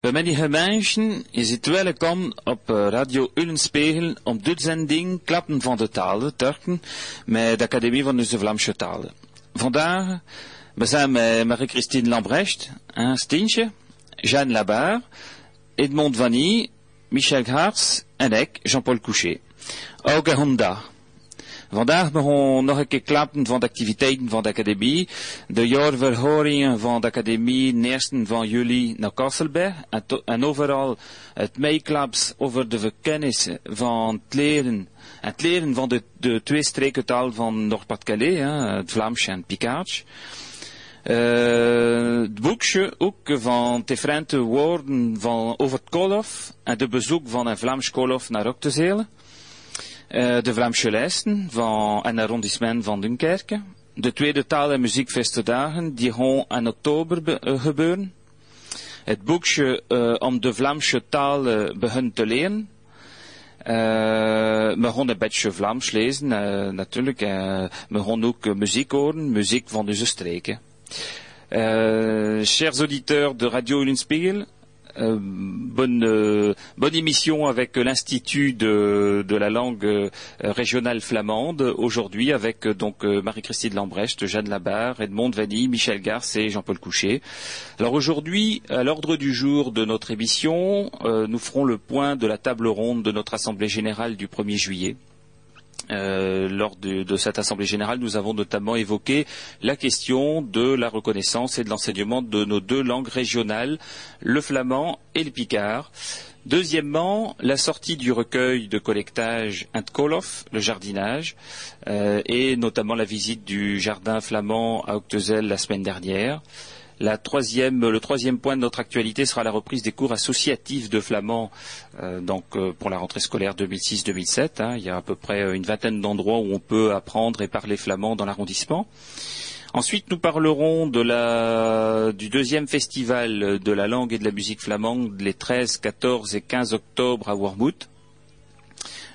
Bemiddelige mensen, je zit welkom op eh, Radio Ullenspegel om dit zending Klappen van de Talen, Turken, met de Academie van de Vlaamse Talen. Vandaag, we zijn met Marie-Christine Lambrecht, hein, Stientje, Jeanne Labarre, Edmond Vanny, Michel Hartz en ik, Jean-Paul Couchet. Ook Honda. Vandaag begon nog een keer klappen van de activiteiten van de academie. De jaarverhoringen van de academie, 1 van juli naar Kasselberg. En, overal het meeklaps over de verkennis van het leren. Het leren van de, de twee streekentaal van Noord-Pas-de-Calais, het Vlaams en het Picaars. Eh, het boekje ook van differente woorden van, over het Koolhof en de bezoek van een Vlaams Koolhof naar Oktezele. Eh, de Vlaamse lijsten van een arrondissement van Dunkerque. De tweede taal- en muziekfeestdagen die gaan in oktober be- eh, gebeuren. Het boekje eh, om de Vlaamse taal beginnen te leren. Eh, we gaan een beetje Vlaams lezen, natuurlijk. we gaan ook muziek horen, muziek van onze streken. Chers auditeurs de Radio Ullenspiegel, euh, bonne, euh, bonne émission avec l'Institut de, la langue euh, régionale flamande aujourd'hui avec donc Marie-Christine Lambrecht, Jeanne Labarre, Edmond Vanny, Michel Garce et Jean-Paul Couchet. Alors aujourd'hui, à l'ordre du jour de notre émission, nous ferons le point de la table ronde de notre Assemblée générale du 1er juillet. Euh, lors de, cette Assemblée générale, nous avons notamment évoqué la question de la reconnaissance et de l'enseignement de nos deux langues régionales, le flamand et le picard. Deuxièmement, la sortie du recueil de collectage Intkolof, le jardinage, euh, et notamment la visite du jardin flamand à Octezel la semaine dernière. La troisième, le troisième point de notre actualité sera la reprise des cours associatifs de flamand euh, donc euh, pour la rentrée scolaire 2006-2007. hein. il y a à peu près euh, une vingtaine d'endroits où on peut apprendre et parler flamand dans l'arrondissement. Ensuite, nous parlerons du deuxième festival de la langue et de la musique flamande les 13, 14 et 15 octobre à Wormhout.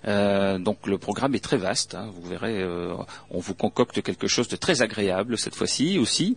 Euh, donc le programme est très vaste. hein. Vous verrez, euh, on vous concocte quelque chose de très agréable cette fois-ci aussi.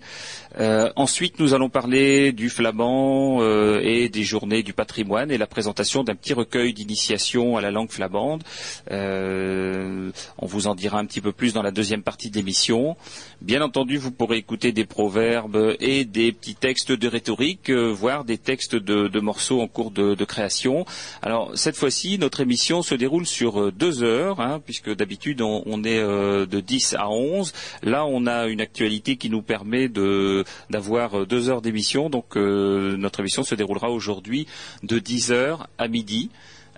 Euh, ensuite, nous allons parler du flamand euh, et des journées du patrimoine et la présentation d'un petit recueil d'initiation à la langue flamande. Euh, on vous en dira un petit peu plus dans la deuxième partie de l'émission. Bien entendu, vous pourrez écouter des proverbes et des petits textes de rhétorique, voire des textes de, de morceaux en cours de, de création. Alors cette fois-ci, notre émission se déroule sur euh, deux heures, hein, puisque d'habitude on, est euh, de 10 à 11. Là, on a une actualité qui nous permet de d'avoir euh, deux heures d'émission. Donc notre émission se déroulera aujourd'hui de 10 heures à midi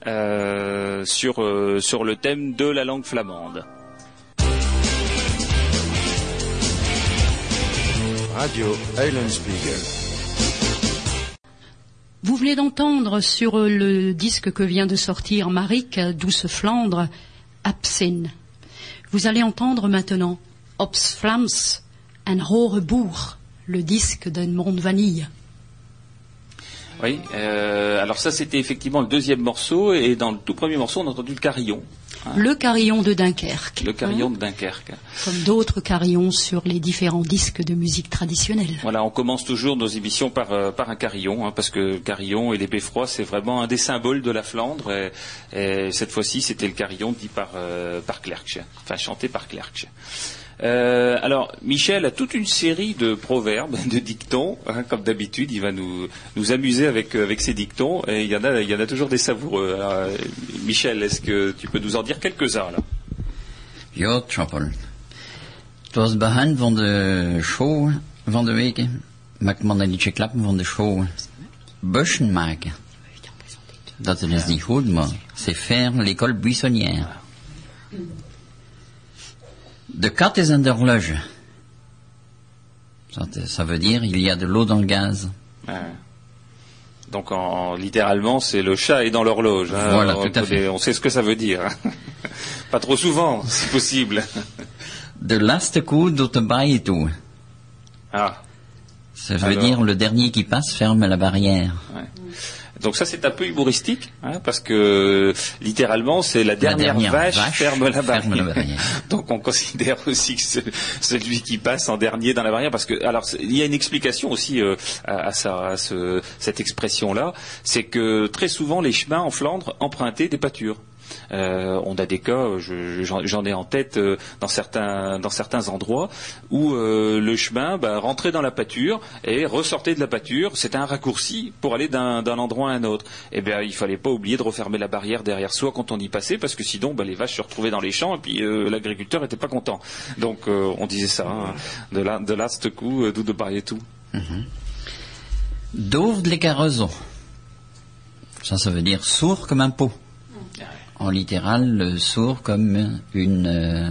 sur sur le thème de la langue flamande. Radio Eulenspiegel. Vous venez d'entendre sur le disque que vient de sortir Marik, Douce Flandre, Absin. Vous allez entendre maintenant Ops Flams en Hohe Boer, le disque d'Edmond Vanille. Oui, euh, alors ça c'était effectivement le deuxième morceau et dans le tout premier morceau on a entendu le carillon, Le carillon de Dunkerque. le carillon Hein, de Dunkerque. Comme d'autres carillons sur les différents disques de musique traditionnelle. Voilà, on commence toujours nos émissions par, euh, par un carillon, hein, parce que le carillon et les beffrois, c'est vraiment un des symboles de la Flandre. Et, et cette fois-ci, c'était le carillon dit par, euh, par enfin chanté par Klerkje. Euh, alors, Michel a toute une série de proverbes, de dictons, hein, comme d'habitude, il va nous, nous amuser avec, euh, avec ces dictons, et il y en a, il y en a toujours des savoureux. Alors, euh, Michel, est-ce que tu peux nous en dire quelques-uns là Ja. Het was het begin van de show van de week? Ik moet een liedje klappen van de show. Bussen maken. Dat is niet goed, maar c'est faire l'école buissonnière. De kat is in de. Ça, ça veut dire il y a de l'eau dans le gaz. Ouais. Donc, en, littéralement, c'est le chat est dans l'horloge. hein. Voilà, on, tout à fait. on sait ce que ça veut dire. Pas trop souvent, si possible. De doet de baaien toe. Ah, Ça veut Alors- dire le dernier qui passe ferme la barrière. Donc ça c'est un peu humoristique, hein, parce que littéralement c'est la dernière, dernière vache, vache ferme la ferme la barrière. Donc on considère aussi que ce- celui qui passe en dernier dans la barrière, parce que alors il y a une explication aussi euh, à, à ça, à ce- cette expression-là, c'est que très souvent les chemins en Flandre empruntaient des pâtures. Euh, on a des cas, je- j'en ai en tête euh, dans certains endroits où euh, le chemin bah, rentrait dans la pâture et ressortait de la pâture. C'était un raccourci pour aller d'un endroit à un autre. Et bien, il fallait pas oublier de refermer la barrière derrière soi quand on y passait, parce que sinon, bah, les vaches se retrouvaient dans les champs et puis l'agriculteur était pas content. Donc, on disait ça. hein. de là, de ce coup, d'où de barrière tout. Dove de. Ça, ça veut dire sourd comme un pot. En littéral, le sourd comme une euh,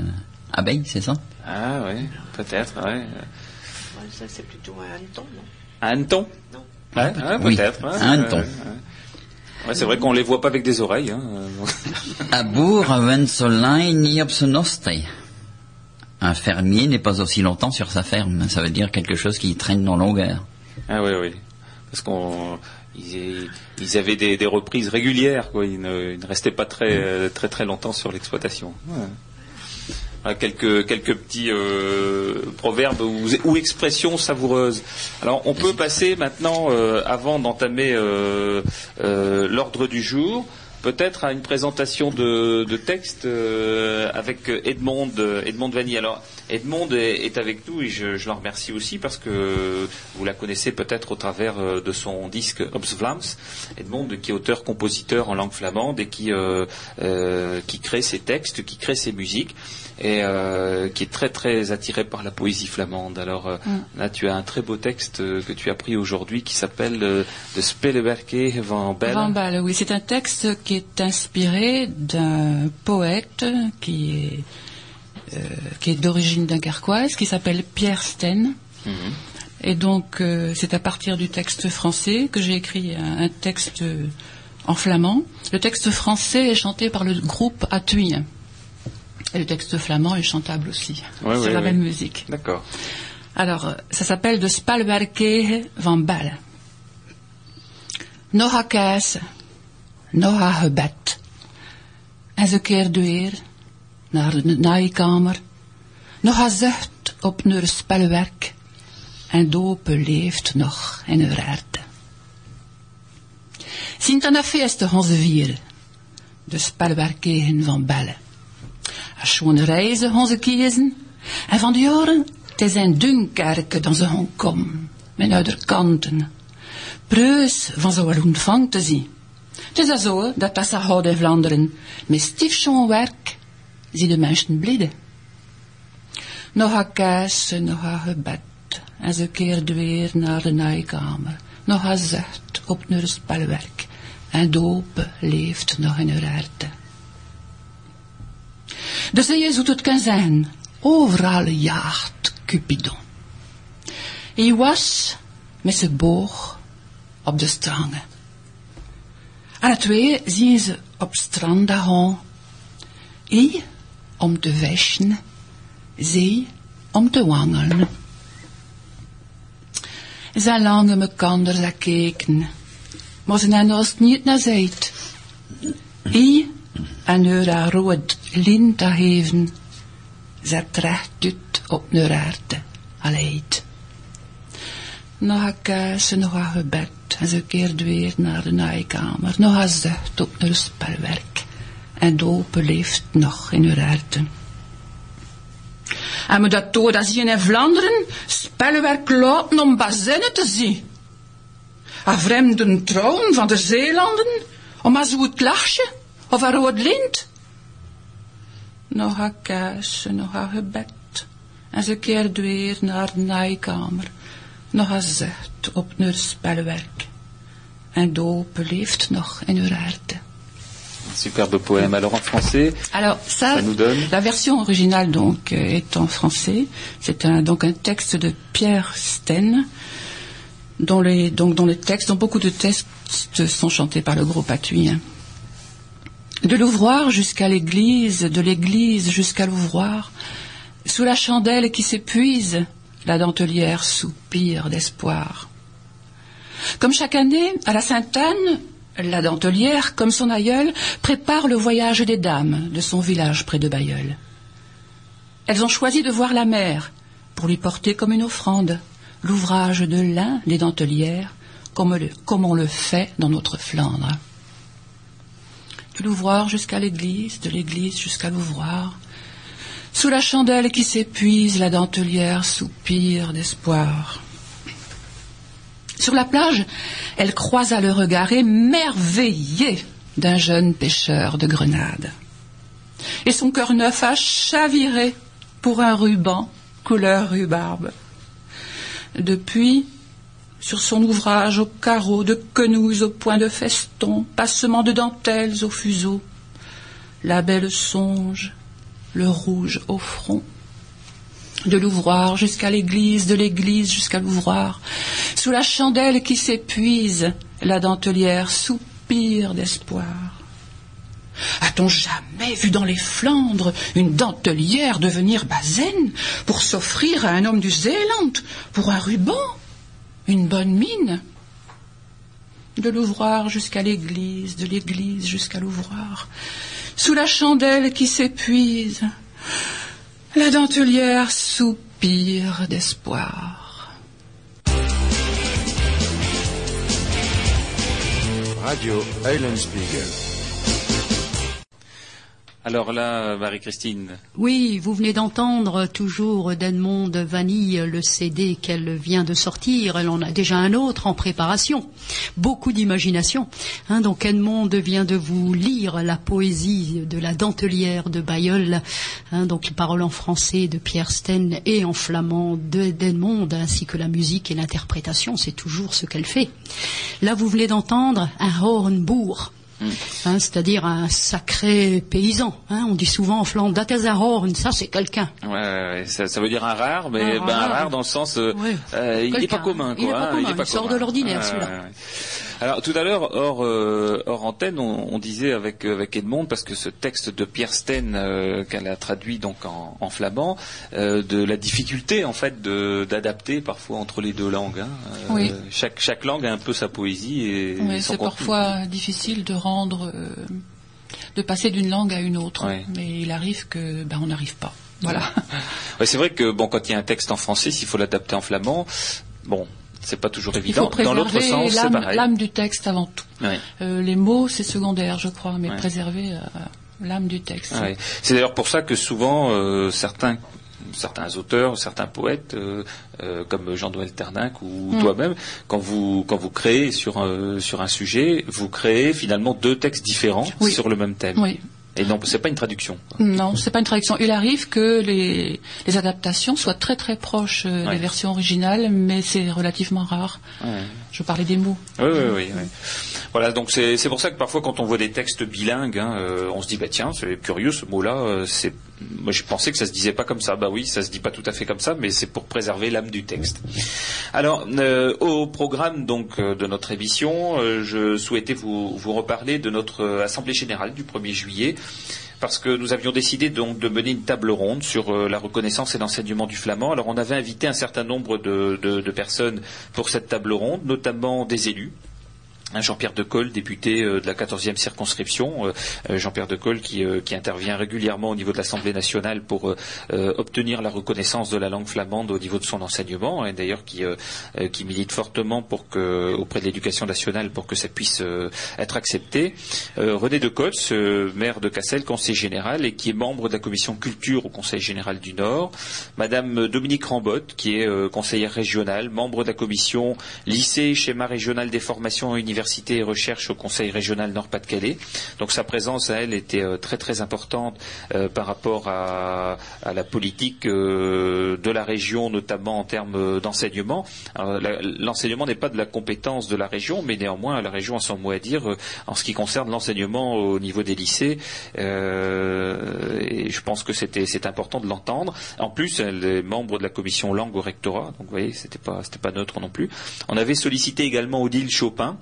abeille, c'est ça? Ah ouais, peut-être. Ouais. Ouais, ça, c'est plutôt un hanneton, non? Un hanneton? Non. Ouais, ouais, Oui, peut-être. ouais, un hanneton. ouais, ouais. Ouais, c'est vrai qu'on les voit pas avec des oreilles. Hein. Un fermier n'est pas aussi longtemps sur sa ferme. Ça veut dire quelque chose qui traîne dans longueur. Ah oui, oui. Parce qu'on ils, ils avaient des, des reprises régulières, quoi. Ils ne, ils ne restaient pas très euh, très très longtemps sur l'exploitation. Ouais. Ah, quelques quelques petits euh, proverbes ou, ou expressions savoureuses. Alors on peut passer maintenant, euh, avant d'entamer euh, l'ordre du jour, peut-être à une présentation de, de texte avec Edmond Edmond Vanny. Alors Edmond est, avec nous et je, je l'en remercie aussi parce que vous la connaissez peut-être au travers euh, de son disque Obs Vlaams. Edmond qui est auteur-compositeur en langue flamande et qui euh, euh, qui crée ses textes, qui crée ses musiques et euh, qui est très très attiré par la poésie flamande. Alors euh, là, tu as un très beau texte euh, que tu as pris aujourd'hui qui s'appelle De Spelewerke van Belle. Van Balle, oui, c'est un texte qui est inspiré d'un poète qui est, qui est d'origine dunkerquoise, qui s'appelle Pierre Sten. Mhm. Et donc, euh, c'est à partir du texte français que j'ai écrit un, un texte euh, en flamand. Le texte français est chanté par le groupe Atui. Et le texte flamand est chantable aussi. Ouais, c'est ouais, la ouais. même musique. D'accord. Alors, euh, ça s'appelle De Spalwerke van. Nog een kaas, een gebed. En ze keerde weer naar de naaikamer. Nog een zucht op haar spelwerk. En dope leeft nog in haar harte. Sint aan de feesten gaan ze vieren. De spelwerkegen van Belle. Een schone reizen gaan ze kiezen. En van de jaren, het zijn Dunkerke dan ze gaan komen. Met de kanten. Preus van zo wel ontvang te zien. Het is zo dat dat ze houden in Vlaanderen. Met stiefschoon werk, zie de mensen bliden. Nog een kaas, nog een gebed. En ze keerde weer naar de naaikamer. Nog een zucht op haar spelwerk. En dope leeft nog in haar harte. Dus je hoe het kan zijn. Overal jaagt Cupidon. Hij was met zijn boog op de strangen. En de twee zien ze op strand. Hij om te waschen, zij om te wangelen. Zij langen mekander ze keken, maar ze hebben ons niet naar zijt. Hij en haar rood lint te geven, ze trekt uit op haar harte, aleid. Nog een kaas, nog een gebed, en ze keert weer naar de naaikamer. Nog een zucht op haar spelwerk, en dope leeft nog in haar harten. En me dat toe, dat zie je in Vlaanderen, spelwerk laten om bazinnen te zien. A vreemden trouwen van de zeelanden, om een zoet lachje, of een rood lint. Nog een kaas, nog een gebed, en ze keert weer naar de naaikamer. Nog een zucht op haar spelwerk. En dope leeft nog in haar harten. Superbe poème. Alors en français, Alors ça, Ça nous donne la version originale donc euh, est en français. C'est un, donc un texte de Pierre Sten, dont les donc dont les textes, dont beaucoup de textes sont chantés par le groupe Atui. hein. De l'ouvroir jusqu'à l'église, de l'église jusqu'à l'ouvroir, sous la chandelle qui s'épuise, la dentelière soupire d'espoir. Comme chaque année, à la Sainte-Anne, la dentelière, comme son aïeul, prépare le voyage des dames de son village près de Bayeul. Elles ont choisi de voir la mer pour lui porter comme une offrande l'ouvrage de l'un des dentelières, comme, comme on le fait dans notre Flandre. De l'ouvroir jusqu'à l'église, de l'église jusqu'à l'ouvroir. Sous la chandelle qui s'épuise, la dentelière soupire d'espoir. Sur la plage, elle croisa le regard émerveillé d'un jeune pêcheur de Grenade. Et son cœur neuf a chaviré pour un ruban couleur rhubarbe. Depuis, sur son ouvrage aux carreaux de quenouilles au point de feston, passement de dentelles au fuseau, la belle songe, le rouge au front. De l'ouvroir jusqu'à l'église, de l'église jusqu'à l'ouvroir, sous la chandelle qui s'épuise, la dentelière soupire d'espoir. A-t-on jamais vu dans les Flandres une dentelière devenir bazaine pour s'offrir à un homme du Zéland pour un ruban, une bonne mine? De l'ouvroir jusqu'à l'église, de l'église jusqu'à l'ouvroir, sous la chandelle qui s'épuise, la dentelière soupire d'espoir. Radio Eulenspiegel. Alors là, Marie-Christine, Oui, vous venez d'entendre toujours d'Edmond de Vanille le CD qu'elle vient de sortir. Elle en a déjà un autre en préparation. Beaucoup d'imagination. Hein, donc Edmond vient de vous lire la poésie de la dentelière de Bayeul. Hein, donc les paroles en français de Pierre Sten et en flamand de- d'Edmond, ainsi que la musique et l'interprétation. C'est toujours ce qu'elle fait. Là, vous venez d'entendre un hornbourg. Hein, c'est-à-dire un sacré paysan. Hein, on dit souvent en Flandre, dat is een hoorn, ça c'est quelqu'un. ouais, ouais, ça, ça veut dire un rare, mais Un ben, un rare. rare dans le sens, euh, Ouais. euh, il n'est pas commun, quoi. Il est pas hein, commun, est il sort commun. de l'ordinaire, celui-là. Alors tout à l'heure, hors, euh, hors antenne, on, on disait avec avec Edmond parce que ce texte de Pierre Sten euh, qu'elle a traduit donc en, en flamand, euh, de la difficulté en fait d'adapter parfois entre les deux langues. hein. Euh, Oui. Chaque chaque langue a un peu sa poésie et Oui, c'est parfois difficile de rendre, euh, de passer d'une langue à une autre. Mais il arrive que, ben, on n'arrive pas. Voilà. Ouais, c'est vrai que bon, quand il y a un texte en français, s'il faut l'adapter en flamand, bon, c'est pas toujours évident. Dans l'autre sens, c'est pareil. l'âme du texte avant tout. Ouais. Euh, les mots, c'est secondaire, je crois, mais Ouais. préserver euh, l'âme du texte. Ouais. C'est d'ailleurs pour ça que souvent euh, certains certains auteurs, certains poètes, euh, euh, comme Jean-Noël Terninck ou Mm. toi-même, quand vous quand vous créez sur un, sur un sujet, vous créez finalement deux textes différents Oui. sur le même thème. Oui. Et non, c'est pas une traduction. Non, c'est pas une traduction. Il arrive que les, les adaptations soient très très proches euh, Ouais. des versions originales, mais c'est relativement rare. Ouais. Je parlais des mots. Oui, oui, oui. oui. Voilà, donc c'est c'est pour ça que parfois quand on voit des textes bilingues, hein, euh, on se dit bah tiens, c'est curieux ce mot-là. euh, c'est moi je pensais que ça se disait pas comme ça. Bah oui, ça se dit pas tout à fait comme ça, mais c'est pour préserver l'âme du texte. Alors euh, au programme donc euh, de notre émission, euh, je souhaitais vous reparler de notre assemblée générale du 1er juillet. Parce que nous avions décidé donc de mener une table ronde sur la reconnaissance et l'enseignement du flamand. Alors on avait invité un certain nombre de personnes pour cette table ronde, notamment des élus. Hein, Jean-Pierre Decolle, député euh, de la 14e circonscription, euh, euh, Jean-Pierre Decolle qui, qui intervient régulièrement au niveau de l'Assemblée nationale pour obtenir la reconnaissance de la langue flamande au niveau de son enseignement, et d'ailleurs qui, milite fortement auprès de l'éducation nationale pour que ça puisse être accepté. René Decolle, euh, maire de Cassel, conseiller général, et qui est membre de la commission culture au Conseil général du Nord. Madame Dominique Rambotte, qui est conseillère régionale, membre de la commission lycée, schéma régional des formations, université et recherche au Conseil régional Nord-Pas-de-Calais. Donc sa présence à elle était euh, très très importante euh, par rapport à, la politique euh, de la région, notamment en termes d'enseignement. L'enseignement n'est pas de la compétence de la région, mais néanmoins la région a son mot à dire en ce qui concerne l'enseignement au niveau des lycées. Et je pense que c'est important de l'entendre. En plus, elle est membre de la commission langue au rectorat, donc vous voyez, c'était pas pas neutre non plus. On avait sollicité également Odile Chopin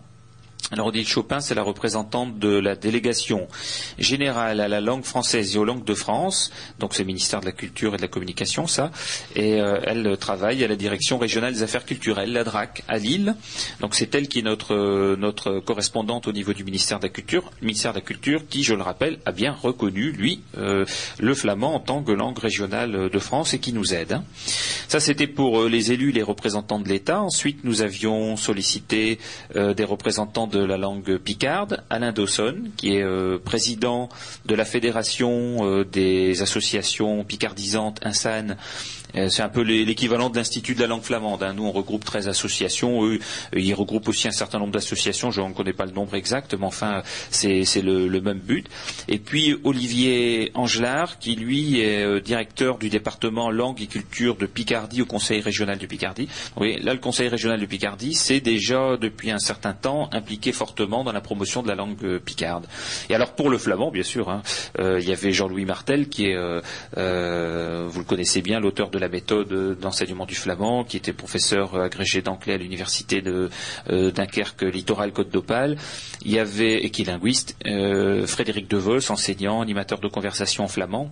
Alors Odile Chopin, c'est la représentante de la délégation générale à la langue française et aux langues de France, donc c'est le ministère de la Culture et de la Communication, ça, et euh, elle travaille à la direction régionale des affaires culturelles, la DRAC, à Lille. Donc c'est elle qui est notre, euh, notre correspondante au niveau du ministère de la Culture, le ministère de la Culture qui, je le rappelle, a bien reconnu, lui, euh, le flamand en tant que langue régionale de France et qui nous aide. hein. Ça, c'était pour les élus, les représentants de l'État. Ensuite, nous avions sollicité des représentants de la langue picarde, Alain Dawson, qui est euh, président de la Fédération euh, des associations picardisantes INSAN. Euh, C'est un peu l'é- l'équivalent de l'Institut de la langue flamande. hein. Nous, on regroupe 13 associations. Eux, euh, ils regroupent aussi un certain nombre d'associations. Je ne connais pas le nombre exact, mais enfin, c'est le, même but. Et puis, Olivier Angelard, qui, lui, est euh, directeur du département langue et culture de Picardie au Conseil régional de Picardie. Oui, là, le Conseil régional de Picardie, c'est déjà, depuis un certain temps, impliqué fortement dans la promotion de la langue picarde. Et alors, pour le flamand, bien sûr, hein, il y avait Jean-Louis Martel, qui est, vous le connaissez bien, l'auteur de la méthode euh, d'enseignement du flamand, qui était professeur euh, agrégé d'anglais à l'université de euh, Dunkerque Littoral Côte d'Opale. Il y avait, et qui est linguiste, Frédéric Devos, enseignant, animateur de conversation en flamand.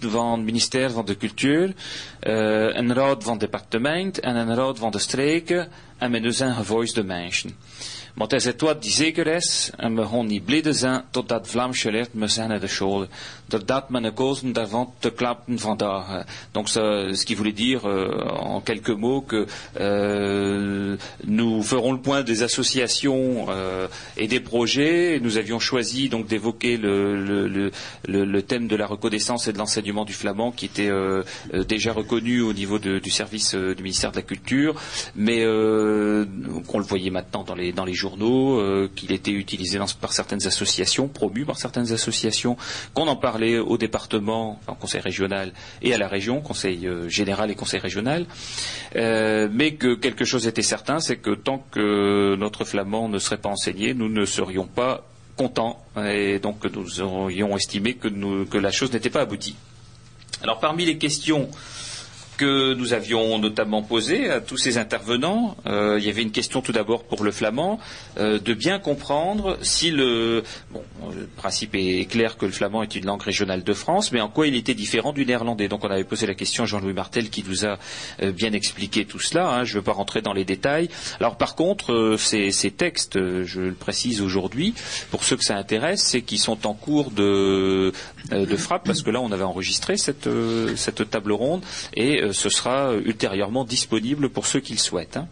van het ministerie van de Cultuur, uh, een raad van het departement en een raad van de streken en met dus een mensen. Het is het wat die zeker is, en we gaan niet blij zijn totdat Vlaams geleerd we zijn naar de school. Doordat men gekozen daarvan te klappen vandaag. Donc ça, ce qui voulait dire euh, en quelques mots que euh, nous ferons le point des associations euh, et des projets. Nous avions choisi donc d'évoquer le, le, le, le, thème de la reconnaissance et de l'enseignement du flamand qui était euh, euh, déjà reconnu au niveau de- du service euh, du ministère de la Culture, mais qu'on le voyait maintenant dans les, dans les journaux, euh, qu'il était utilisé par certaines associations, promu par certaines associations, qu'on en parlait au département, au conseil régional et à la région, conseil euh, général et conseil régional, Euh, mais que quelque chose était certain, c'est que tant que notre flamand ne serait pas enseigné, nous ne serions pas contents, et donc nous aurions estimé que, que la chose n'était pas aboutie. Alors parmi les questions que nous avions notamment posées à tous ces intervenants, euh, il y avait une question tout d'abord pour le flamand, euh, de bien comprendre si le bon, le principe est clair que le flamand est une langue régionale de France, mais en quoi il était différent du néerlandais. Donc on avait posé la question à Jean-Louis Martel qui nous a euh, bien expliqué tout cela. hein. je ne veux pas rentrer dans les détails. Alors par contre, ces, textes, je le précise aujourd'hui, pour ceux que ça intéresse, c'est qu'ils sont en cours de, de frappe parce que là on avait enregistré cette, cette table ronde et ce sera ultérieurement disponible pour ceux qui le souhaitent. hein.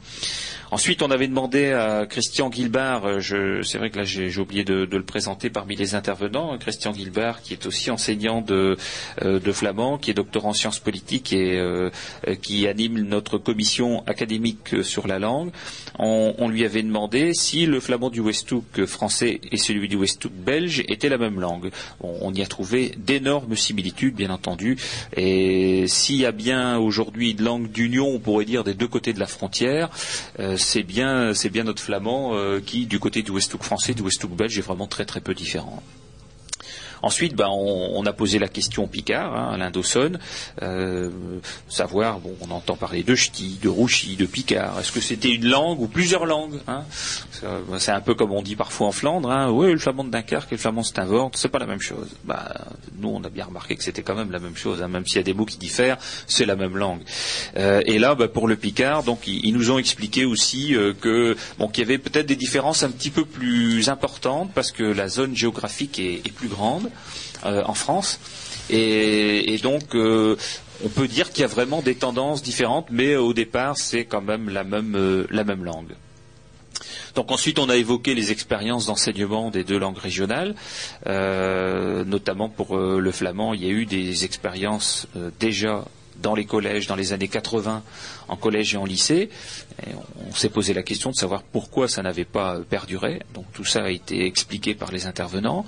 Ensuite, on avait demandé à Christian Guilbard, euh, c'est vrai que là j'ai oublié de, de le présenter parmi les intervenants, Christian Guilbard qui est aussi enseignant de, euh, de flamand, qui est doctorant en sciences politiques et euh, euh, qui anime notre commission académique sur la langue. On, on lui avait demandé si le flamand du Westhoek français et celui du Westhoek belge étaient la même langue. On y a trouvé d'énormes similitudes, bien entendu, et s'il y a bien aujourd'hui une langue d'union, on pourrait dire des deux côtés de la frontière, c'est bien, c'est bien notre flamand euh, qui, du côté du Westhoek français, du Westhoek belge, est vraiment très très peu différent. Ensuite, ben, on, on a posé la question au Picard, hein, Alain Dawson, euh, savoir, bon, on entend parler de ch'ti, de rouchi, de Picard. Est-ce que c'était une langue ou plusieurs langues hein? Ben, C'est un peu comme on dit parfois en Flandre. Hein, oui, le flamand de Dunkerque et le flamand de c'est pas la même chose. Ben, nous, on a bien remarqué que c'était quand même la même chose, hein, même s'il y a des mots qui diffèrent, c'est la même langue. Euh, et là, ben, pour le Picard, donc ils, nous ont expliqué aussi euh, que bon, qu'il y avait peut-être des différences un petit peu plus importantes parce que la zone géographique est plus grande euh, en France. Et, donc, euh, on peut dire qu'il y a vraiment des tendances différentes, mais au départ, c'est quand même la même, euh, la même langue. Donc ensuite, on a évoqué les expériences d'enseignement des deux langues régionales, notamment pour le flamand. Il y a eu des expériences déjà dans les collèges dans les années 80, en collège et en lycée. On s'est posé la question de savoir pourquoi ça n'avait pas perduré. Donc tout ça a été expliqué par les intervenants.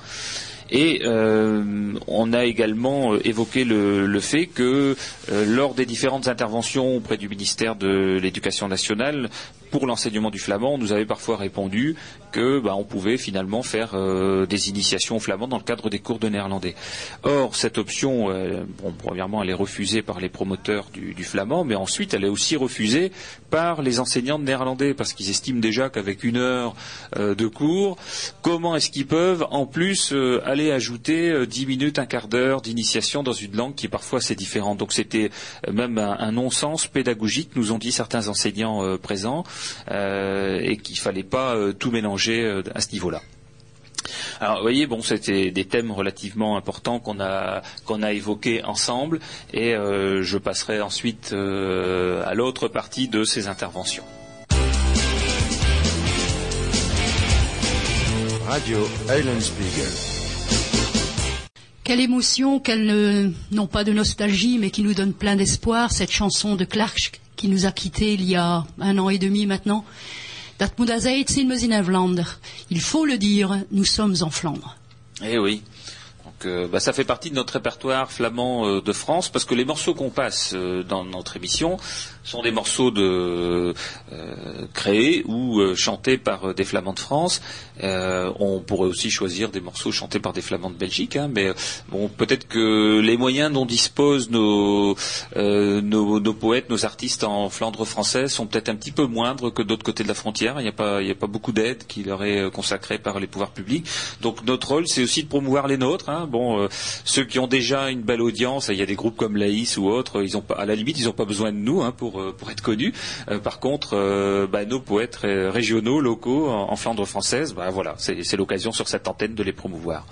Et euh, on a également euh, évoqué le, fait que euh, lors des différentes interventions auprès du ministère de l'Éducation nationale, pour l'enseignement du flamand, on nous avait parfois répondu que bah, on pouvait finalement faire euh, des initiations au flamand dans le cadre des cours de néerlandais. Or, cette option, euh, bon, premièrement, elle est refusée par les promoteurs du, du, flamand, mais ensuite, elle est aussi refusée par les enseignants de néerlandais, parce qu'ils estiment déjà qu'avec une heure euh, de cours, comment est-ce qu'ils peuvent, en plus, euh, aller ajouter dix minutes, un quart d'heure d'initiation dans une langue qui parfois c'est différent. Donc, c'était même un, un non-sens pédagogique, nous ont dit certains enseignants présents. Euh, et qu'il fallait pas euh, tout mélanger euh, à ce niveau-là. Alors, vous voyez, bon, c'était des thèmes relativement importants qu'on a qu'on a évoqués ensemble, et euh, je passerai ensuite euh, à l'autre partie de ces interventions. Radio. Quelle émotion, quelle euh, non pas de nostalgie, mais qui nous donne plein d'espoir, cette chanson de Clark qui nous a quittés il y a un an et demi maintenant. Il faut le dire, nous sommes en Flandre. Eh oui. Donc, euh, bah, ça fait partie de notre répertoire flamand euh, de France parce que les morceaux qu'on passe euh, dans notre émission sont des morceaux de, euh, créés ou euh, chantés par des Flamands de France. Euh, on pourrait aussi choisir des morceaux chantés par des Flamands de Belgique, hein, mais bon, peut-être que les moyens dont disposent nos, nos, poètes, nos artistes en Flandre française sont peut-être un petit peu moindres que d'autres côtés de la frontière. Il n'y a pas, a pas beaucoup d'aide qui leur est consacrée par les pouvoirs publics. Donc notre rôle, c'est aussi de promouvoir les nôtres. Hein. Bon, ceux qui ont déjà une belle audience, il y a des groupes comme Laïs ou autres, ils ont pas, à la limite, ils n'ont pas besoin de nous hein, pour pour, pour être connus. Euh, par contre, euh, bah, nos poètes régionaux, locaux, en, en Flandre française, bah, voilà, c'est l'occasion sur cette antenne de les promouvoir.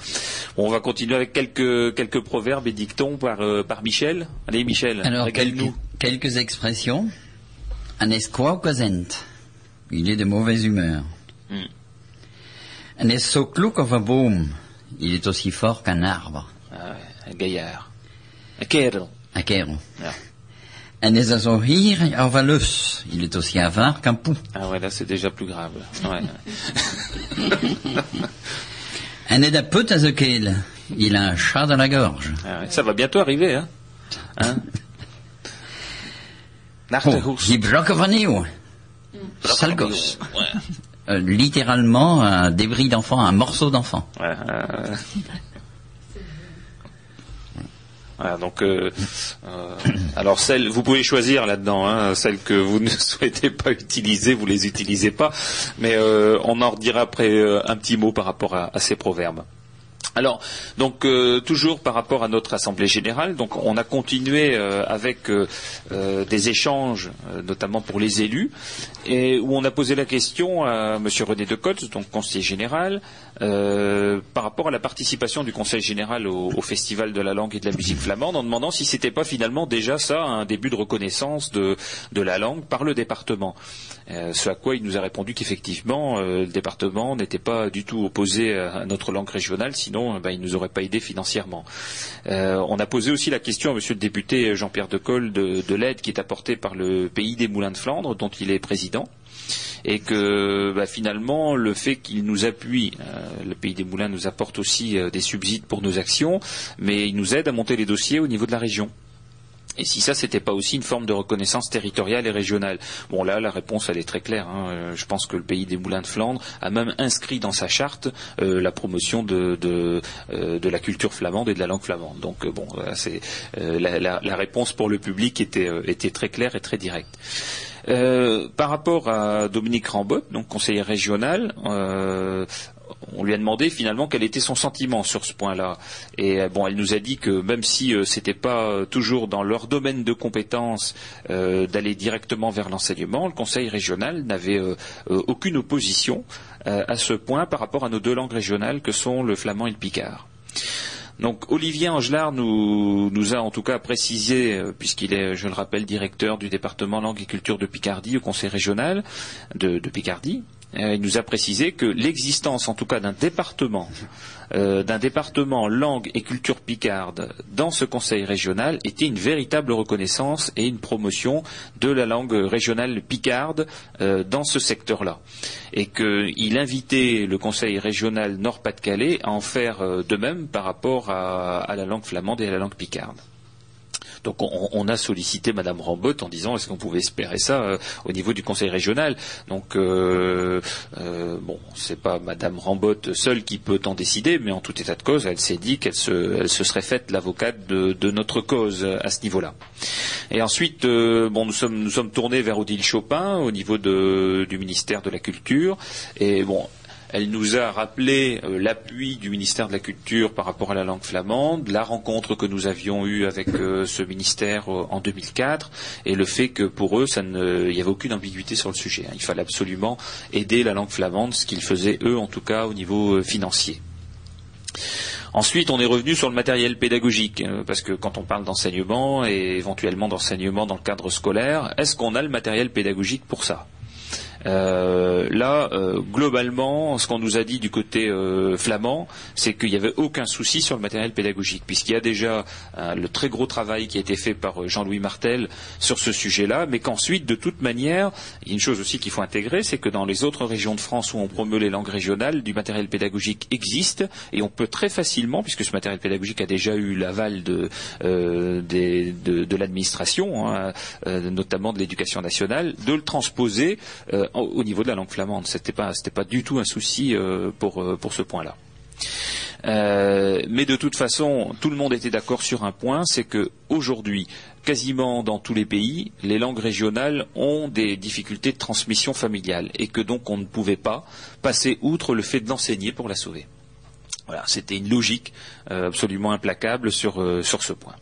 Bon, on va continuer avec quelques, quelques proverbes et dictons par, euh, par Michel. Allez, Michel, Alors, quelques, quelques expressions. Un esquois il est de mauvaise humeur. Hmm. Un est so klug of a boom, il est aussi fort qu'un arbre. Ah ouais, un gaillard. Un kerel. Un kerel. Ja. Un is zo hier avalus. Il est aussi avare qu'un pou. Ah ouais, là c'est déjà plus grave. Ouais. un à zekel. Il a un chat dans la gorge. Ah ouais, ça va bientôt arriver, hein. hein oh, il bloque vanille. Sale gosse. Ouais. Euh, littéralement un débris d'enfant, un morceau d'enfant. Ouais, euh... Donc, euh, euh, alors celles, vous pouvez choisir là-dedans, hein, celles que vous ne souhaitez pas utiliser, vous les utilisez pas, mais euh, on en redira après un petit mot par rapport à ces proverbes. Alors, donc euh, toujours par rapport à notre assemblée générale, donc on a continué euh, avec euh, des échanges, notamment pour les élus, et où on a posé la question à M. René Decotz, donc conseiller général, par rapport à la participation du Conseil général au, Festival de la langue et de la musique flamande, en demandant si c'était pas finalement déjà ça un début de reconnaissance de, de la langue par le département. Ce à quoi il nous a répondu qu'effectivement le département n'était pas du tout opposé à notre langue régionale, sinon sinon ben, il ne nous aurait pas aidé financièrement. Euh, on a posé aussi la question à Monsieur le député Jean-Pierre Decolle de, de l'aide qui est apportée par le pays des Moulins de Flandre, dont il est président et que bah, finalement le fait qu'il nous appuie, euh, le pays des moulins nous apporte aussi euh, des subsides pour nos actions, mais il nous aide à monter les dossiers au niveau de la région. Et si ça, c'était pas aussi une forme de reconnaissance territoriale et régionale Bon, là, la réponse, elle est très claire. Hein. Euh, je pense que le pays des Moulins de Flandre a même inscrit dans sa charte euh, la promotion de, de, euh, de, la culture flamande et de la langue flamande. Donc, euh, bon, c'est euh, la, la, la, réponse pour le public était, était très claire et très directe. par rapport à Dominique Rambot, donc conseiller régional, on lui a demandé finalement quel était son sentiment sur ce point-là. Et euh, bon, elle nous a dit que même si euh, c'était pas euh, toujours dans leur domaine de compétence euh, d'aller directement vers l'enseignement, le Conseil régional n'avait aucune opposition à ce point par rapport à nos deux langues régionales que sont le flamand et le picard. Donc Olivier Angelard nous, a en tout cas précisé, puisqu'il est, je le rappelle, directeur du département langue et culture de Picardie au conseil régional de, Picardie, il nous a précisé que l'existence, en tout cas, d'un département, euh, d'un département langue et culture picarde dans ce conseil régional était une véritable reconnaissance et une promotion de la langue régionale picarde euh, dans ce secteur-là. Et qu'il invitait le conseil régional Nord-Pas-de-Calais à en faire euh, de même par rapport à la langue flamande et à la langue picarde. Donc on, a sollicité Madame Rambotte en disant est-ce qu'on pouvait espérer ça euh, au niveau du Conseil régional? Donc euh, euh, bon, c'est pas Madame Rambotte seule qui peut en décider, mais en tout état de cause, elle s'est dit qu'elle se, se serait faite l'avocate de, notre cause à ce niveau-là. Et ensuite, euh, bon, nous sommes nous sommes tournés vers Odile Chopin au niveau du ministère de la Culture. Et bon, elle nous a rappelé euh, l'appui du ministère de la Culture par rapport à la langue flamande, la rencontre que nous avions eue avec euh, ce ministère euh, en 2004, et le fait que pour eux, il n'y avait aucune ambiguïté sur le sujet. hein. Il fallait absolument aider la langue flamande, ce qu'ils faisaient eux, en tout cas, au niveau financier. Ensuite, on est revenu sur le matériel pédagogique, parce que quand on parle d'enseignement et éventuellement d'enseignement dans le cadre scolaire, est-ce qu'on a le matériel pédagogique pour ça? Euh, là, euh, globalement, ce qu'on nous a dit du côté euh, flamand, c'est qu'il n'y avait aucun souci sur le matériel pédagogique, puisqu'il y a déjà le très gros travail qui a été fait par Jean-Louis Martel sur ce sujet-là, mais qu'ensuite, de toute manière, il y a une chose aussi qu'il faut intégrer, c'est que dans les autres régions de France où on promeut les langues régionales, du matériel pédagogique existe, et on peut très facilement, puisque ce matériel pédagogique a déjà eu l'aval de, l'administration, hein, notamment de l'éducation nationale, de le transposer au au niveau de la langue flamande. C'était pas, pas du tout un souci euh, pour euh, pour ce point-là. Euh, mais de toute façon, tout le monde était d'accord sur un point, c'est que aujourd'hui, quasiment dans tous les pays, les langues régionales ont des difficultés de transmission familiale et que donc on ne pouvait pas passer outre le fait de l'enseigner pour la sauver. Voilà, c'était une logique absolument implacable sur ce point.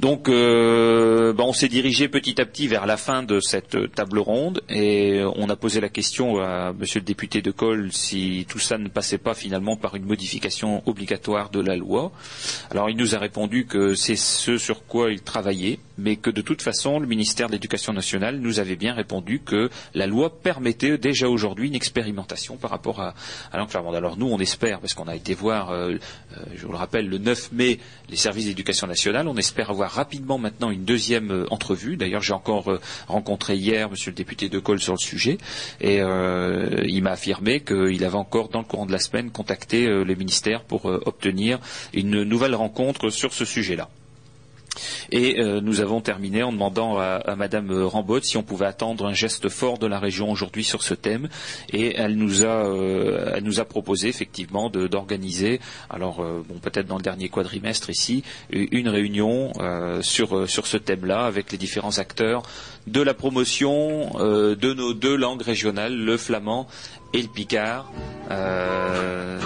Donc, euh, ben, on s'est dirigé petit à petit vers la fin de cette table ronde et on a posé la question à Monsieur le député de Col si tout ça ne passait pas finalement par une modification obligatoire de la loi. Alors, il nous a répondu que c'est ce sur quoi il travaillait, mais que de toute façon, le ministère de l'Éducation nationale nous avait bien répondu que la loi permettait déjà aujourd'hui une expérimentation par rapport à, à. Alors nous, on espère, parce qu'on a été voir, euh, euh, je vous le rappelle, le 9 mai, les services d'éducation nationale, on espère avoir rapidement maintenant une deuxième euh, entrevue. D'ailleurs, j'ai encore rencontré hier Monsieur le député de Col sur le sujet, et il m'a affirmé qu'il avait encore, dans le courant de la semaine, contacté le ministère pour obtenir une nouvelle rencontre sur ce sujet-là. Et euh, nous avons terminé en demandant à, à Madame Rambotte si on pouvait attendre un geste fort de la région aujourd'hui sur ce thème. Et elle nous a, euh, elle nous a proposé effectivement d'organiser, alors euh, bon, peut-être dans le dernier quadrimestre ici, une réunion euh, sur, euh, sur ce thème-là avec les différents acteurs de la promotion euh, de nos deux langues régionales, le flamand et le picard. Euh,